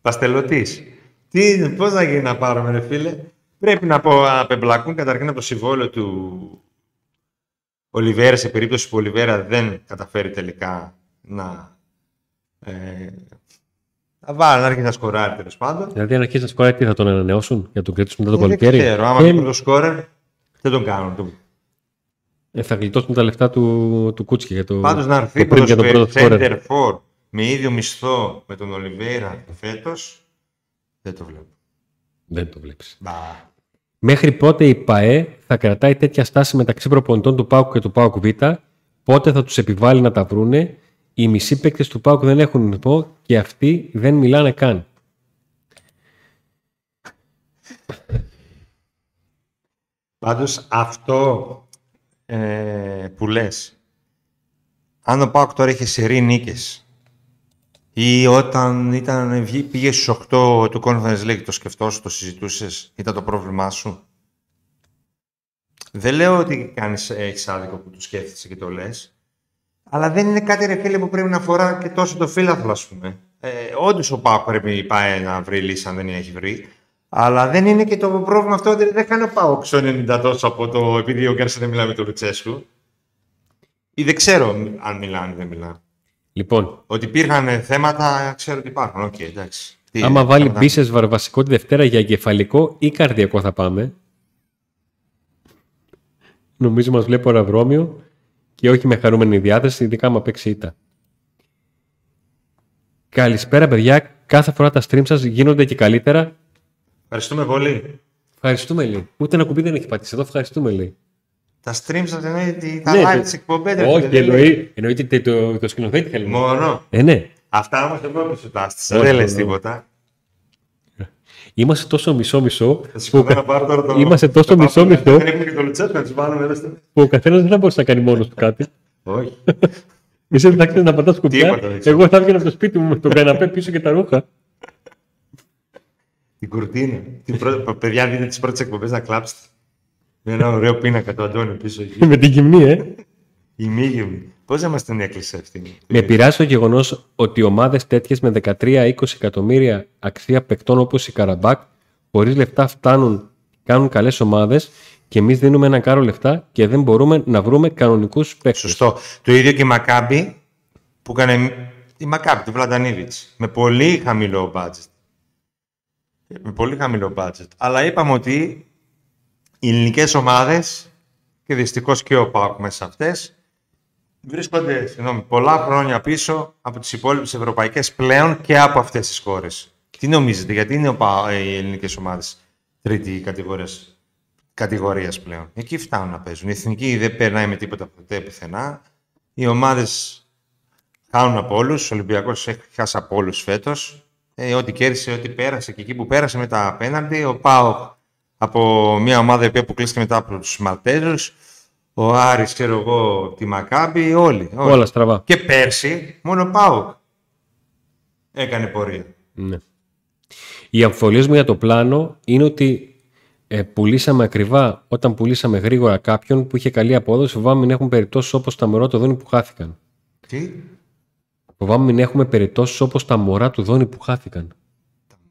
Παστελωτής. Τι είναι, πώς να γίνει να πάρουμε ρε φίλε; Πρέπει να, πω, να απεμπλακούν καταρχήν από το συμβόλαιο του Ολιβέρα σε περίπτωση που ο Ολιβέρα δεν καταφέρει τελικά να ε, να βάλει, να αρχίσει να σκοράρει τέλος πάντων. Δηλαδή, αν αρχίσει να σκοράει, τι θα τον ανανεώσουν για τον κρατήσουν μετά το Ε, δεν καλοκαίρι. ξέρω, άμα Ε, δεν το σκόρερ, δεν τον κάνουν. Το- ε, θα γλιτώσουν τα λεφτά του, του Κούτσκι για το, Πάντως να το έρθει πριν για τον πρώτο σκόρερ. center for με ίδιο μισθό με τον Ολιβέρα φέτος, δεν το βλέπω. Δεν το βλέπεις. Μπα. Μέχρι πότε η ΠαΕ θα κρατάει τέτοια στάση μεταξύ προπονητών του ΠΑΟΚ και του ΠΑΟΚ Β, πότε θα τους επιβάλλει να τα βρούνε; Οι μισοί παίκτες του ΠΑΟΚ δεν έχουν ρυθμό και αυτοί δεν μιλάνε καν. Πάντως αυτό ε, που λες, αν ο Πάοκ τώρα είχε σερή νίκες ή όταν ήταν, βγή- πήγε στους 8 του Conference League, το σκεφτόσου, το συζητούσες, ήταν το πρόβλημά σου; Δεν λέω ότι κάνεις, έχεις άδικο που το σκέφτεσαι και το λες, αλλά δεν είναι κάτι ρε φίλε που πρέπει να αφορά και τόσο το φύλαθλο, ας πούμε. Ε, όντως ο Πάοκ πρέπει πάει να βρει λύση αν δεν έχει βρει. Αλλά δεν είναι και το πρόβλημα αυτό ότι δεν κάνει ο Πάοκ στο 90 τόσο από το επειδή ο Γκάρσια δεν μιλάει με τον Λουτσέσκου. Ή δεν ξέρω αν μιλάνε ή δεν μιλάνε. Λοιπόν, Ότι υπήρχαν θέματα, ξέρω ότι υπάρχουν. Οκ, εντάξει. Τι, άμα βάλει θέματα- μπίσες βασικό τη Δευτέρα για εγκεφαλικό ή καρδιακό θα πάμε. Νομίζω μας βλέπει αεροδρόμιο και όχι με χαρούμενη διάθεση, ειδικά άμα παίξει ήττα. Καλησπέρα παιδιά, κάθε φορά τα stream σας γίνονται και καλύτερα. Ευχαριστούμε πολύ. Ευχαριστούμε λέει. Ούτε ένα κουμπί δεν έχει πατήσει εδώ, ευχαριστούμε λέει. Τα stream σας εννοείται τα Ναι, live το- της εκπομπές. ρε Όχι, φίλε, δεν λέει. εννοεί, εννοείται το, το, το σκηνοθέτη θέλει. Μόνο. Ε, ναι. Αυτά όμως εγώ που σου τα έστησα. Όχι, Δεν λες όχι. τίποτα. Είμαστε τόσο μισό-μισό Θα σηκωθώ να πάρω τώρα το... Είμαστε τόσο το πάπουλο, μισό-μισό. Δεν έχουμε και το Λουτσέσκο να τους βάλουμε εδώ στο... που ο καθένας δεν θα μπορούσε να κάνει μόνος του κάτι. Όχι. Εσύ δεν θα ξέρει να πατάς κουμπιά. Τίποτα δεν ξέρω. Εγώ θα έβγαινα από το σπίτι μου με τον καναπέ πίσω και τα ρούχα. Την κουρτίνα. Την πρώτη... Παιδιά, δείτε τις πρώτες εκπομπές να κλάψετε. Με ένα ωραίο πίνακα του Αντώνη πίσω εκεί. (laughs) με την γυμνή, ε. Η μήγυμη. Πώς δεν μας την έκλεισε αυτή. Με επηρεάζει το γεγονός ότι ομάδες τέτοιες με 13-20 εκατομμύρια αξία παικτών όπως η Καραμπάκ, χωρίς λεφτά φτάνουν, κάνουν καλές ομάδες και εμείς δίνουμε ένα κάρο λεφτά και δεν μπορούμε να βρούμε κανονικούς παίκτες. Σωστό. Το ίδιο και η Μακάμπη που έκανε η Μακάμπη, του Βλαντανίβιτς, με πολύ χαμηλό budget. Με πολύ χαμηλό budget. Αλλά είπαμε ότι οι ελληνικές ομάδες και δυστυχώς και ο ΠΑΟΚ μέσα σε αυτές βρίσκονται συγγνώμη, πολλά χρόνια πίσω από τις υπόλοιπες ευρωπαϊκές πλέον και από αυτές τις χώρες. Τι νομίζετε, γιατί είναι ο ΠΑΟΚ, οι ελληνικές ομάδες τρίτη κατηγορίας, κατηγορίας πλέον; Εκεί φτάνουν να παίζουν. Η εθνική δεν περνάει με τίποτα ποτέ πουθενά. Οι ομάδες χάνουν από όλους. Ο Ολυμπιακός έχει χάσει από όλους φέτος. Ε, ό,τι κέρδισε, ό,τι πέρασε και εκεί που πέρασε με τα απέναντι. Ο Πάοκ από μια ομάδα η οποία αποκλείστηκε μετά από τους Μαλτέζου. Ο Άρης, ξέρω εγώ, τη Μακάμπη, όλοι, όλοι. Όλα στραβά. Και πέρσι, μόνο ο Πάοκ έκανε πορεία. Ναι. Οι αμφιβολίες μου για το πλάνο είναι ότι ε, πουλήσαμε ακριβά όταν πουλήσαμε γρήγορα κάποιον που είχε καλή απόδοση. Φοβάμαι μην έχουμε περιπτώσεις όπως τα μωρά του Δόνη που χάθηκαν. Τι, Φοβάμαι μην έχουμε περιπτώσεις όπως τα μωρά του Δόνη που χάθηκαν.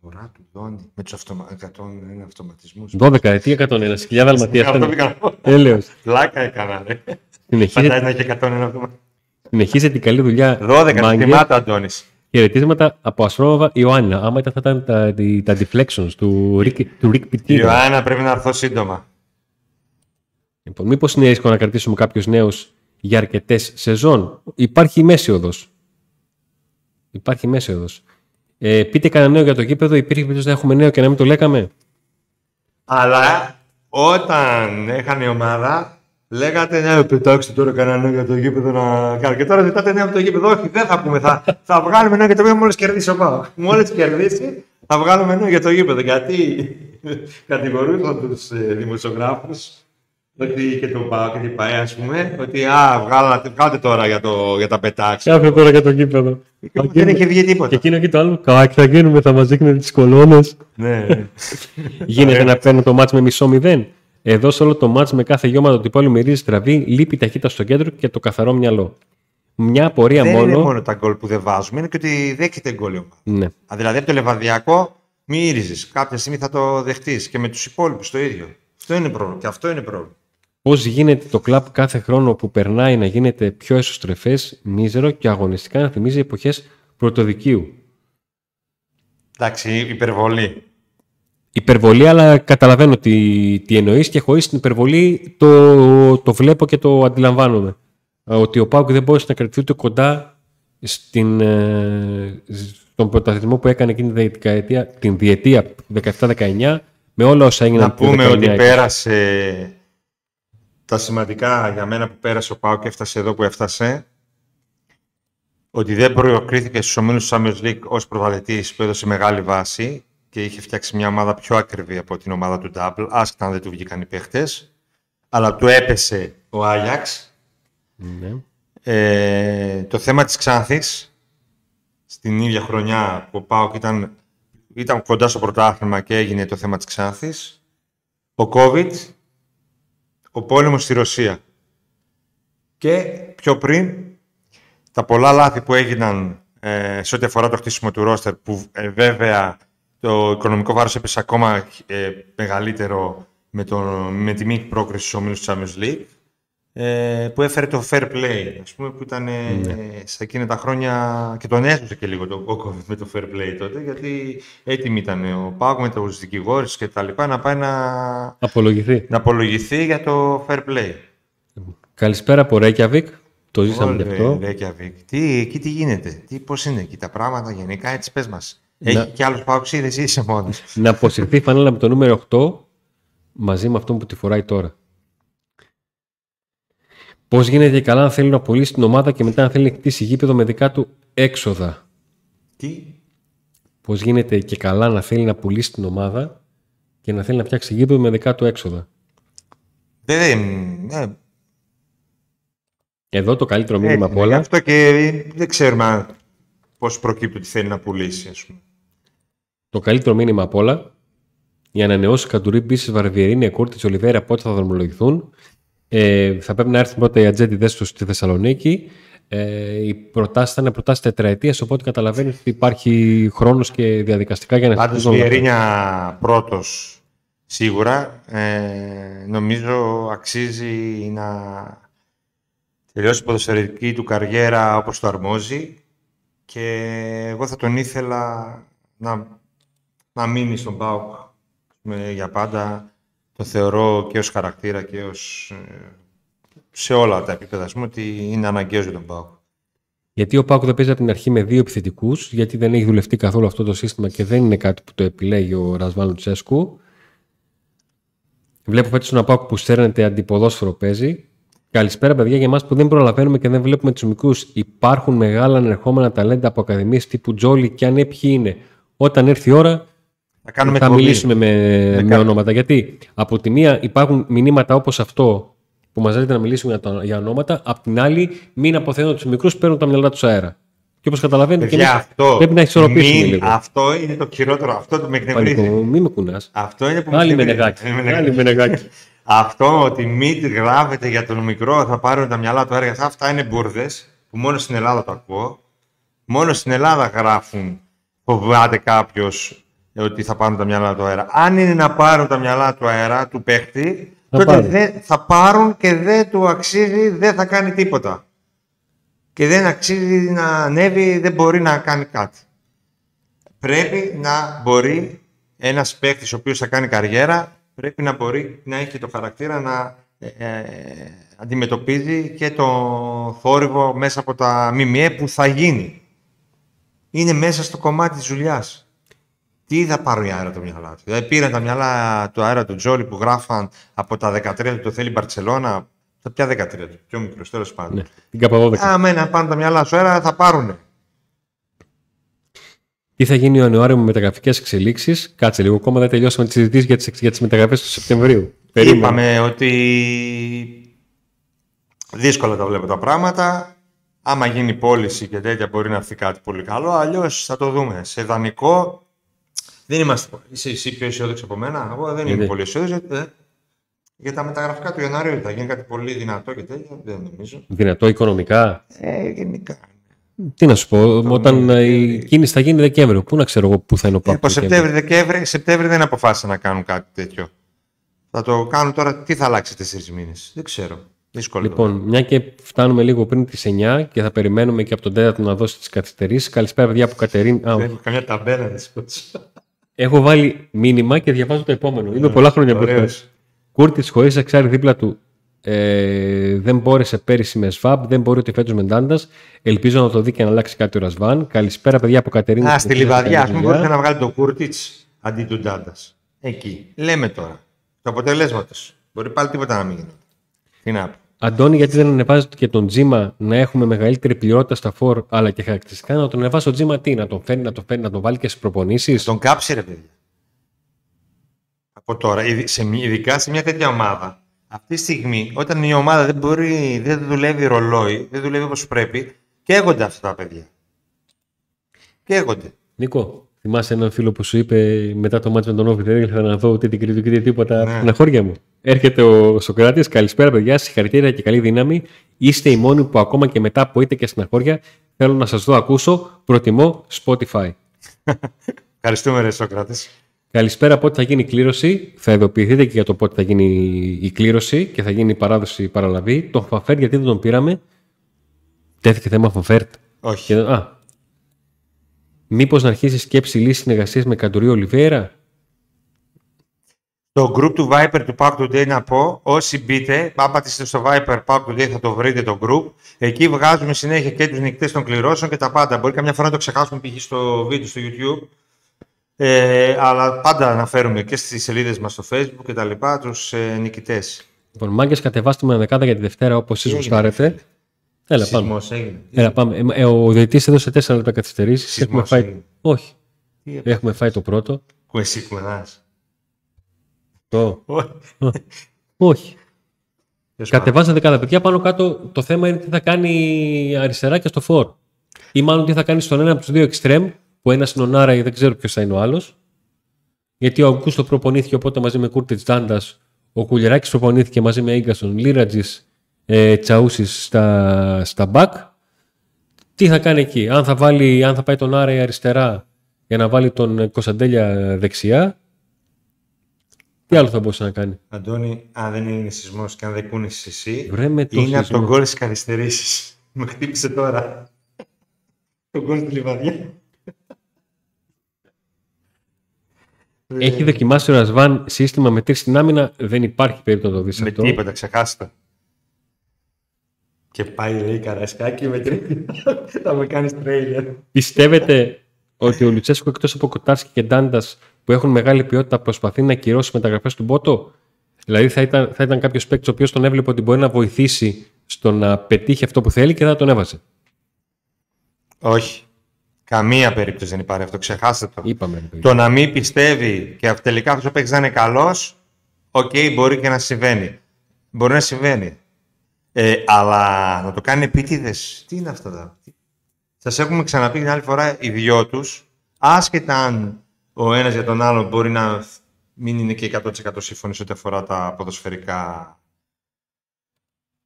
Τα μωρά του Δόνη με τους αυτομα... 101 αυτοματισμούς. 12 ετία 101. Σκυλιά δαλματίας. Αυτό πήγα να πω. Έλεος. Πλάκα έκανα, ρε. Συνεχίζεται, Φαντάζει να έχει 101 αυτοματισμού. συνεχίζεται την καλή δουλειά. 12, Μάγκε. θυμάται ο Αντώνης. Χαιρετίσματα από Ασπρόμαβα Ιωάννα. Άμα ήταν θα ήταν τα, τα, τα deflections του Rick, του Rick Η Pitino. Ιωάννα πρέπει να έρθω σύντομα. Λοιπόν, Μήπως είναι ρίσκο να κρατήσουμε κάποιους νέους για αρκετές σεζόν; Υπάρχει μέση οδός. Υπάρχει μέση οδός. Ε, πείτε κανένα νέο για το γήπεδο. Υπήρχε περίπτωση να έχουμε νέο και να μην το λέγαμε; Αλλά όταν έχανε η ομάδα, λέγατε ναι, πετάξτε τώρα κανένα νέο για το γήπεδο να κάνω. Και τώρα ζητάτε νέο από το γήπεδο. Όχι, δεν θα πούμε. Θα, θα βγάλουμε νέο για το γήπεδο μόλις κερδίσει ο Πάο. Μόλις κερδίσει, θα βγάλουμε νέο για το γήπεδο. Γιατί κατηγορούσαν τους ε, δημοσιογράφους ότι και τον Πάο και την ΠαΕ, ας πούμε, ότι α, βγάλατε, βγάλτε τώρα για, το, για τα πετάξι. Κάθε τώρα για το γήπεδο. Και δεν είχε βγει Και τίποτα. εκείνο και το άλλο. Κάκι θα γίνουμε, θα μας δείχνουν τις κολόνες. ναι, ναι. Γίνεται να παίρνω το μάτς με μισό μηδέν. Εδώ σε όλο το μάτς με κάθε γιώμα του πόλου μυρίζει στραβή, λείπει η ταχύτητα στο κέντρο και το καθαρό μυαλό. Μια απορία δεν μόνο. είναι μόνο τα γκολ που δεν βάζουμε, είναι και ότι δέχεται γκολ η ομάδα. Ναι. Α, Δηλαδή από το λεβαδιακό μύριζε. Κάποια στιγμή θα το δεχτείς και με τους υπόλοιπους το ίδιο. Αυτό είναι πρόβλημα. Και αυτό είναι πρόβλημα. Πώς γίνεται το κλαμπ κάθε χρόνο που περνάει να γίνεται πιο εσωστρεφές, μίζερο και αγωνιστικά να θυμίζει εποχές πρωτοδικίου. Εντάξει, υπερβολή. Υπερβολή, αλλά καταλαβαίνω τι, τι εννοείς και χωρίς την υπερβολή το, το βλέπω και το αντιλαμβάνομαι. Ε, Ότι ο Πάουκ δεν μπορούσε να κρατηθεί ούτε κοντά στην, ε, στον πρωταθλητισμό που έκανε εκείνη την δεκαετία, την διετία 17-19 με όλα όσα έγιναν Να το πούμε 19. ότι πέρασε τα σημαντικά για μένα που πέρασε ο Πάο και έφτασε εδώ που έφτασε. Ότι δεν προκρίθηκε στους ομίλους του Champions League ως πρωταθλητής που έδωσε μεγάλη βάση και είχε φτιάξει μια ομάδα πιο ακριβή από την ομάδα του Double, άσχετα αν δεν του βγήκαν οι παίχτες. Αλλά του έπεσε ο Άγιαξ. Ναι. Ε, το θέμα της Ξάνθης, στην ίδια χρονιά που ο ΠΑΟΚ ήταν, ήταν κοντά στο πρωτάθλημα και έγινε το θέμα της Ξάνθης, ο COVID, ο πόλεμος στη Ρωσία. Και πιο πριν, τα πολλά λάθη που έγιναν ε, σε ό,τι αφορά το χτίσιμο του ρόστερ, που ε, βέβαια το οικονομικό βάρος έπεσε ακόμα ε, μεγαλύτερο με, το, με τη μη πρόκριση στους ομίλους του Champions League, ε, που έφερε το fair play, ας πούμε, που ήταν ε, σε εκείνα τα χρόνια και τον έσωσε και λίγο το ο COVID με το fair play τότε, γιατί έτοιμοι ήταν ο Πάκο με τους δικηγόρους και τα λοιπά να πάει να, Απολογηθεί. να απολογηθεί για το fair play. Καλησπέρα από Ρέκιαβικ. Το ζήσαμε και Όλε, αυτό. Reykjavik. Τι, εκεί τι γίνεται, τι, πώς είναι εκεί τα πράγματα γενικά, έτσι πες μας. Να- Έχει και άλλους παοξίδες ή είσαι μόνος. να αποσυρθεί η φανέλα με το νούμερο 8 μαζί με αυτό που τη φοράει τώρα. Πώς γίνεται καλά αν θέλει να πουλήσει την ομάδα και μετά αν θέλει να κτίσει γήπεδο με δικά του έξοδα; τι, πώς γίνεται και καλά να θέλει να πουλήσει την ομάδα και να θέλει να φτιάξει γήπεδο με δικά του έξοδα; Δεν, ε, Εδώ το καλύτερο μήνυμα έτσι από είναι. όλα. Αυτό και δεν ξέρουμε πώς προκύπτει ότι θέλει να πουλήσει, ας πούμε. Το καλύτερο μήνυμα απ' όλα. Οι ανανεώσει Καντουρί, Μπίσης, Βαρδιερίνη, Κούρτη, Ολιβέρα πότε θα δρομολογηθούν. Ε, θα πρέπει να έρθουν πρώτα οι ατζέντιδε του στη Θεσσαλονίκη. Ε, οι προτάσεις θα είναι προτάσεις τετραετίας, οπότε καταλαβαίνεις ότι υπάρχει χρόνος και διαδικαστικά για να Πάντως συζητηθούν όλα αυτά. Βιερίνια πρώτος σίγουρα. Ε, νομίζω αξίζει να τελειώσει η ποδοσφαιρική του καριέρα όπως το αρμόζει και εγώ θα τον ήθελα να, να μείνει στον ΠΑΟΚ με, για πάντα. Το θεωρώ και ως χαρακτήρα και ως, ε, σε όλα τα επίπεδα, ας πούμε, ότι είναι αναγκαίος για τον ΠΑΟΚ. Γιατί ο Πάκου δεν παίζει από την αρχή με δύο επιθετικούς, γιατί δεν έχει δουλευτεί καθόλου αυτό το σύστημα και δεν είναι κάτι που το επιλέγει ο Ρασβάν Τσέσκου. Βλέπω φέτος ένα Πάκου που στέρνεται αντιποδόσφαιρο παίζει. Καλησπέρα, παιδιά, για εμάς που δεν προλαβαίνουμε και δεν βλέπουμε τους μικρού. Υπάρχουν μεγάλα ανερχόμενα ταλέντα από ακαδημίες τύπου Τζόλι και αν ναι, ποιοι είναι. Όταν έρθει η ώρα, Θα κάνουμε θα εκπομπή. μιλήσουμε με, με κάτι. ονόματα. Γιατί από τη μία υπάρχουν μηνύματα όπως αυτό που μας λέτε να μιλήσουμε για, τα- για ονόματα, απ' την άλλη, μην αποθέουν τους μικρούς, παίρνουν τα μυαλά τους αέρα. Και όπως καταλαβαίνετε, και Παιδιά, εμείς αυτό, πρέπει να ισορροπήσουμε μην- λίγο. αυτό είναι το χειρότερο. Αυτό το με εκνευρίζεις. Πανικό, μην με κουνάς. Αυτό είναι που Άλλη με εκνευρίζει. νεγάκι. Με νεγάκι. Άλλη με νεγάκι. (laughs) Αυτό ότι μην γράφετε για τον μικρό θα πάρουν τα μυαλά του έργα. Αυτά είναι μπουρδες που μόνο στην Ελλάδα το ακούω. Μόνο στην Ελλάδα γράφουν. Φοβάται κάποιος ότι θα πάρουν τα μυαλά του αέρα. Αν είναι να πάρουν τα μυαλά του αέρα του παίχτη, Θα τότε πάρουν. δεν- θα πάρουν και δεν του αξίζει, δεν θα κάνει τίποτα. Και δεν αξίζει να ανέβει, δεν μπορεί να κάνει κάτι. Πρέπει να μπορεί ένας παίκτης ο οποίος θα κάνει καριέρα, πρέπει να μπορεί να έχει το χαρακτήρα να ε, ε, αντιμετωπίζει και το θόρυβο μέσα από τα ΜΜΕ που θα γίνει. Είναι μέσα στο κομμάτι της δουλειάς. Τι θα πάρουν οι αέρα το μυαλά τους; Δηλαδή πήραν τα μυαλά του αέρα του Τζόλι που γράφαν από τα 13 του το θέλει η Μπαρτσελώνα. Τα ποια 13 του, πιο μικρό τέλος πάντων. Ναι, την Καπαδόδεκα. Άμα να πάνε τα μυαλά σου αέρα θα πάρουν. Τι θα γίνει ο Ιανουάριο με μεταγραφικές εξελίξεις; Κάτσε λίγο ακόμα, δεν τελειώσαμε τις συζητήσεις για τις για τις μεταγραφές του Σεπτεμβρίου. Περίμενε. Είπαμε ότι δύσκολα τα βλέπω τα πράγματα. Άμα γίνει πώληση και τέτοια μπορεί να έρθει κάτι πολύ καλό. Αλλιώς θα το δούμε. Σε δανεικό δεν είμαστε. Είσαι εσύ πιο αισιόδοξο από μένα. Εγώ δεν είμαι Γιατί; πολύ αισιόδοξος. Ε, για τα μεταγραφικά του Ιανουαρίου θα γίνει κάτι πολύ δυνατό και τέτοια. Δεν νομίζω. Δυνατό οικονομικά; Ε, γενικά. Τι να σου πω, όταν ε, η κίνηση θα γίνει Δεκέμβριο, πού να ξέρω εγώ πού θα είναι ο Ε, Πάκου. από Σεπτέμβρη, Δεκέμβρη, Σεπτέμβρη δεν αποφάσισαν να κάνουν κάτι τέτοιο. Θα το κάνουν τώρα. Τι θα αλλάξει τέσσερις μήνες. Δεν ξέρω. Δύσκολο. Λοιπόν, μια και φτάνουμε λίγο πριν τις 9 και θα περιμένουμε και από τον τέταρτο να δώσει τις καθυστερήσεις. Καλησπέρα, παιδιά από Κατερίνη. Α, Δεν έχω καμιά ταμπέλα να σηκώσω. Έχω βάλει μήνυμα και διαβάζω το επόμενο. Είμαι πολλά χρόνια μπροστά. Ωραίος. Κούρτη χωρίς εξάρι δίπλα του. Ε, δεν μπόρεσε πέρυσι με ΣΒΑΠ, δεν μπορεί ότι φέτος με Ντάντας. Ελπίζω να το δει και να αλλάξει κάτι ο Ρασβάν. Καλησπέρα, παιδιά από Κατερίνη. Α, στη Λιβαδιά, ας πούμε, Καλή μπορούσε δουλειά. να βγάλει τον Κούρτιτς αντί του Ντάντας. Εκεί. Λέμε τώρα. Το αποτελέσμα τους. Μπορεί πάλι τίποτα να μην γίνει. Τι να πω. Αντώνη, γιατί δεν ανεβάζετε και τον Τζίμα να έχουμε μεγαλύτερη πληρότητα στα φόρ αλλά και χαρακτηριστικά να τον ανεβάσει ο Τζίμα τι, να τον φέρει, να τον, φέρει, να τον βάλει και στις προπονήσεις; Τον κάψει, ρε παιδιά. Από τώρα, ειδι- σε, μια- ειδικά σε μια τέτοια ομάδα. Αυτή τη στιγμή, όταν η ομάδα δεν μπορεί, δεν δουλεύει ρολόι, δεν δουλεύει όπως πρέπει, καίγονται αυτά τα παιδιά. Καίγονται. Νίκο, θυμάσαι έναν φίλο που σου είπε μετά το μάτσο με τον Όφη, δεν ήθελα να δω ούτε την κριτική ούτε τίποτα Ναι. από την χώρια μου. Έρχεται ο Σοκράτης, καλησπέρα παιδιά, συγχαρητήρια και καλή δύναμη. Είστε οι μόνοι που ακόμα και μετά από είτε και στεναχώρια θέλω να σας δω ακούσω. Προτιμώ Spotify. (laughs) Ευχαριστούμε, ρε Σόκρατες. Καλησπέρα, πότε θα γίνει η κλήρωση. Θα ειδοποιηθείτε και για το πότε θα γίνει η κλήρωση και θα γίνει η παράδοση η παραλαβή. Τον Φαφέρ, γιατί δεν τον πήραμε; Τέθηκε θέμα Φαφέρ. Όχι. Και, α, μήπως να αρχίσει σκέψη λύσης συνεργασίας με Καντουρί Ολιβέρα; Το group του Viper του Pack Today να πω, όσοι μπείτε, άμα πατήσετε στο Viper Pack Today θα το βρείτε το group. Εκεί βγάζουμε συνέχεια και τους νικητές των κληρώσεων και τα πάντα. Μπορεί καμιά φορά να το ξεχάσουμε π.χ. στο βίντεο στο YouTube. Ε, αλλά πάντα αναφέρουμε και στις σελίδες μας στο Facebook και τα λοιπά τους ε, νικητές. Λοιπόν, μάγκες κατεβάστε με δεκάδα για τη Δευτέρα όπως εσείς έγινε, γουστάρετε. Έλα πάμε. Σεισμός έγινε. Έλα, πάμε. Ε, ε, ο διαιτητής έδωσε 4 λεπτά καθυστερήσεις. Σεισμός Έχουμε φάει... έγινε. Όχι. Τι Έχουμε φάει το πρώτο. Κουεσί κουνάς. Το. Όχι. Όχι. Τέλος πάντων. Κατεβάζανε cada παιδιά πάνω κάτω. Το θέμα είναι τι θα κάνει αριστερά και στο φορ. Ή μάλλον τι θα κάνει στον ένα από τους δύο εξτρέμ, που ένας είναι ο Νάρα ή δεν ξέρω ποιος θα είναι ο άλλος. Γιατί ο Αγκούστο προπονήθηκε οπότε μαζί με Κούρτιτς Τζάντας, ο Κουλιεράκη προπονήθηκε μαζί με γκασον Λίρατζης ε, Τσαούση στα, στα back. Τι θα κάνει εκεί, αν θα, βάλει, αν θα πάει τον Νάρα ή αριστερά για να βάλει τον Κωνσταντέλια δεξιά. Τι άλλο θα μπορούσε να κάνει; Αντώνη, αν δεν είναι σεισμός και αν δεν κούνησες εσύ, Βρε με το είναι από σεισμό. τον γκολ της καθυστερήσει. (laughs) Με χτύπησε τώρα. τον γκολ στη λιβαδιά. Έχει δοκιμάσει ο Ρασβάν σύστημα με τρεις στην άμυνα. Δεν υπάρχει περίπτωση να το δεις Με αυτό. τίποτα, ξεχάστε. Και πάει λέει καρασκάκι με τρίτη. Θα (laughs) με κάνεις τρέιλερ. Πιστεύετε ότι ο Λουτσέσκο εκτός από Κοτάρσκι και Ντάντας που έχουν μεγάλη ποιότητα προσπαθεί να ακυρώσει μεταγραφές του Μπότο; Δηλαδή θα ήταν, θα ήταν κάποιος παίκτης ο οποίος τον έβλεπε ότι μπορεί να βοηθήσει στο να πετύχει αυτό που θέλει και θα τον έβαζε; Όχι. Καμία περίπτωση δεν υπάρχει αυτό. Ξεχάστε το. Είπαμε. ρε παιδί. Το να μην πιστεύει και τελικά αυτός ο παίκτης να είναι καλός, οκ, μπορεί και να συμβαίνει. Μπορεί να συμβαίνει. Ε, αλλά να το κάνει επίτηδες. Τι είναι αυτά τα. Σας έχουμε ξαναπεί την άλλη φορά οι δυο τους, άσχετα αν ο ένας για τον άλλο μπορεί να μην είναι και 100% σύμφωνοι σε ό,τι αφορά τα ποδοσφαιρικά.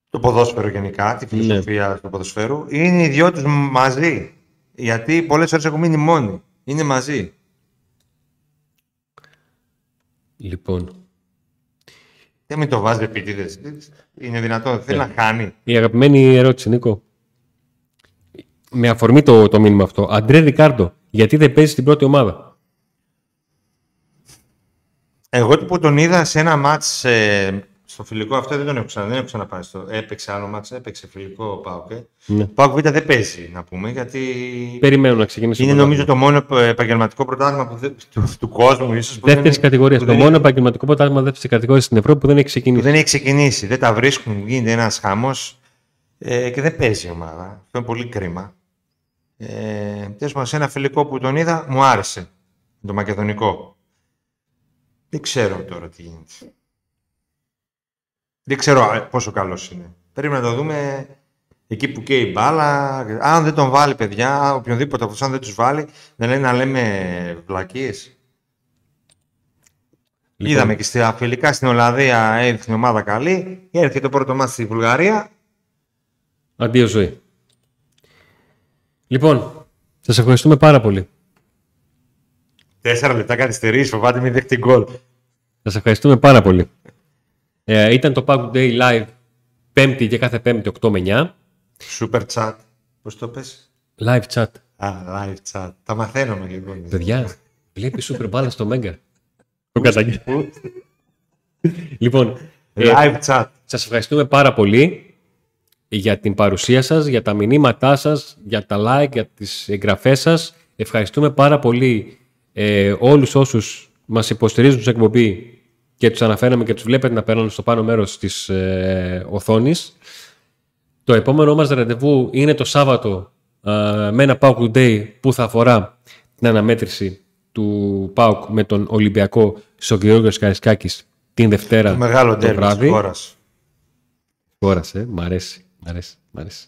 Το ποδόσφαιρο γενικά, τη φιλοσοφία του ποδοσφαίρου, είναι οι δυο τους μαζί. Γιατί πολλές φορές έχουν μείνει μόνοι. Είναι μαζί. Λοιπόν, Δεν μην το βάζει επίτηδε. Είναι δυνατόν. Θέλει να χάνει. η αγαπημένη ερώτηση, Νίκο. Με αφορμή το, το μήνυμα αυτό. Αντρέ Ρικάρντο, γιατί δεν παίζει στην πρώτη ομάδα; Εγώ που τον είδα σε ένα μάτς ε, στο φιλικό αυτό δεν τον έχω, ξανα, δεν έχω ξαναπάει. Στο, έπαιξε άλλο μάτς, έπαιξε φιλικό ο Πάοκ. Ε. Ναι. Πάοκ Β δεν παίζει να πούμε γιατί Περιμένω να ξεκινήσει. είναι το νομίζω το μόνο επαγγελματικό πρωτάθλημα που δεν- του, του κόσμου ίσως που Δεύτερης δεν, κατηγορίας. που Το δεν μόνο έχει- επαγγελματικό πρωτάθλημα δεύτερης κατηγορίας στην Ευρώπη που δεν έχει που ξεκινήσει. δεν έχει ξεκινήσει. Δεν τα βρίσκουν, γίνεται ένας χαμός ε, και δεν παίζει η ομάδα. Αυτό είναι πολύ κρίμα. Ε, Τέλο πάντων, σε ένα φιλικό που τον είδα, μου άρεσε. Το μακεδονικό. Δεν ξέρω τώρα τι γίνεται. Δεν ξέρω ε, πόσο καλός είναι. Πρέπει να το δούμε εκεί που καίει η μπάλα. Αν δεν τον βάλει, παιδιά, οποιονδήποτε από αυτούς, αν δεν τους βάλει, δεν είναι να λέμε βλακίες. Λοιπόν. Είδαμε και στα φιλικά στην Ολλανδία έδειχνε ομάδα καλή. Έρχεται το πρώτο μάτι στη Βουλγαρία. Αντίο ζωή. Λοιπόν, σας ευχαριστούμε πάρα πολύ. Τέσσερα λεπτά καθυστερήσει, φοβάται μην δέχτη γκολ. Σας ευχαριστούμε πάρα πολύ. Ε, ήταν το Pack Day Live Πέμπτη και κάθε Πέμπτη 8 με 9. Super chat. Πώς το πες; Live chat. Α, live chat. Τα μαθαίνουμε λοιπόν. Παιδιά, βλέπει super μπάλα στο Μέγκα. Το καταγγέλνω. λοιπόν, ε, Live chat. σας ευχαριστούμε πάρα πολύ για την παρουσία σας, για τα μηνύματά σας, για τα like, για τις εγγραφές σας. Ευχαριστούμε πάρα πολύ ε, όλους όσους μας υποστηρίζουν στην εκπομπή και τους αναφέραμε και τους βλέπετε να περνάνε στο πάνω μέρος της ε, οθόνης. Το επόμενό μας ραντεβού είναι το Σάββατο ε, με ένα PAOK Day που θα αφορά την αναμέτρηση του ΠΑΟΚ με τον Ολυμπιακό στο Γεώργιος Καρισκάκης την Δευτέρα Το μεγάλο το ντέρμπι βράδυ. της χώρας. Χώρασε, μ' αρέσει, μ' αρέσει, μ' αρέσει.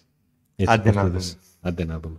Έτσι, Άντε πώς να το δούμε. δες. Άντε να δούμε.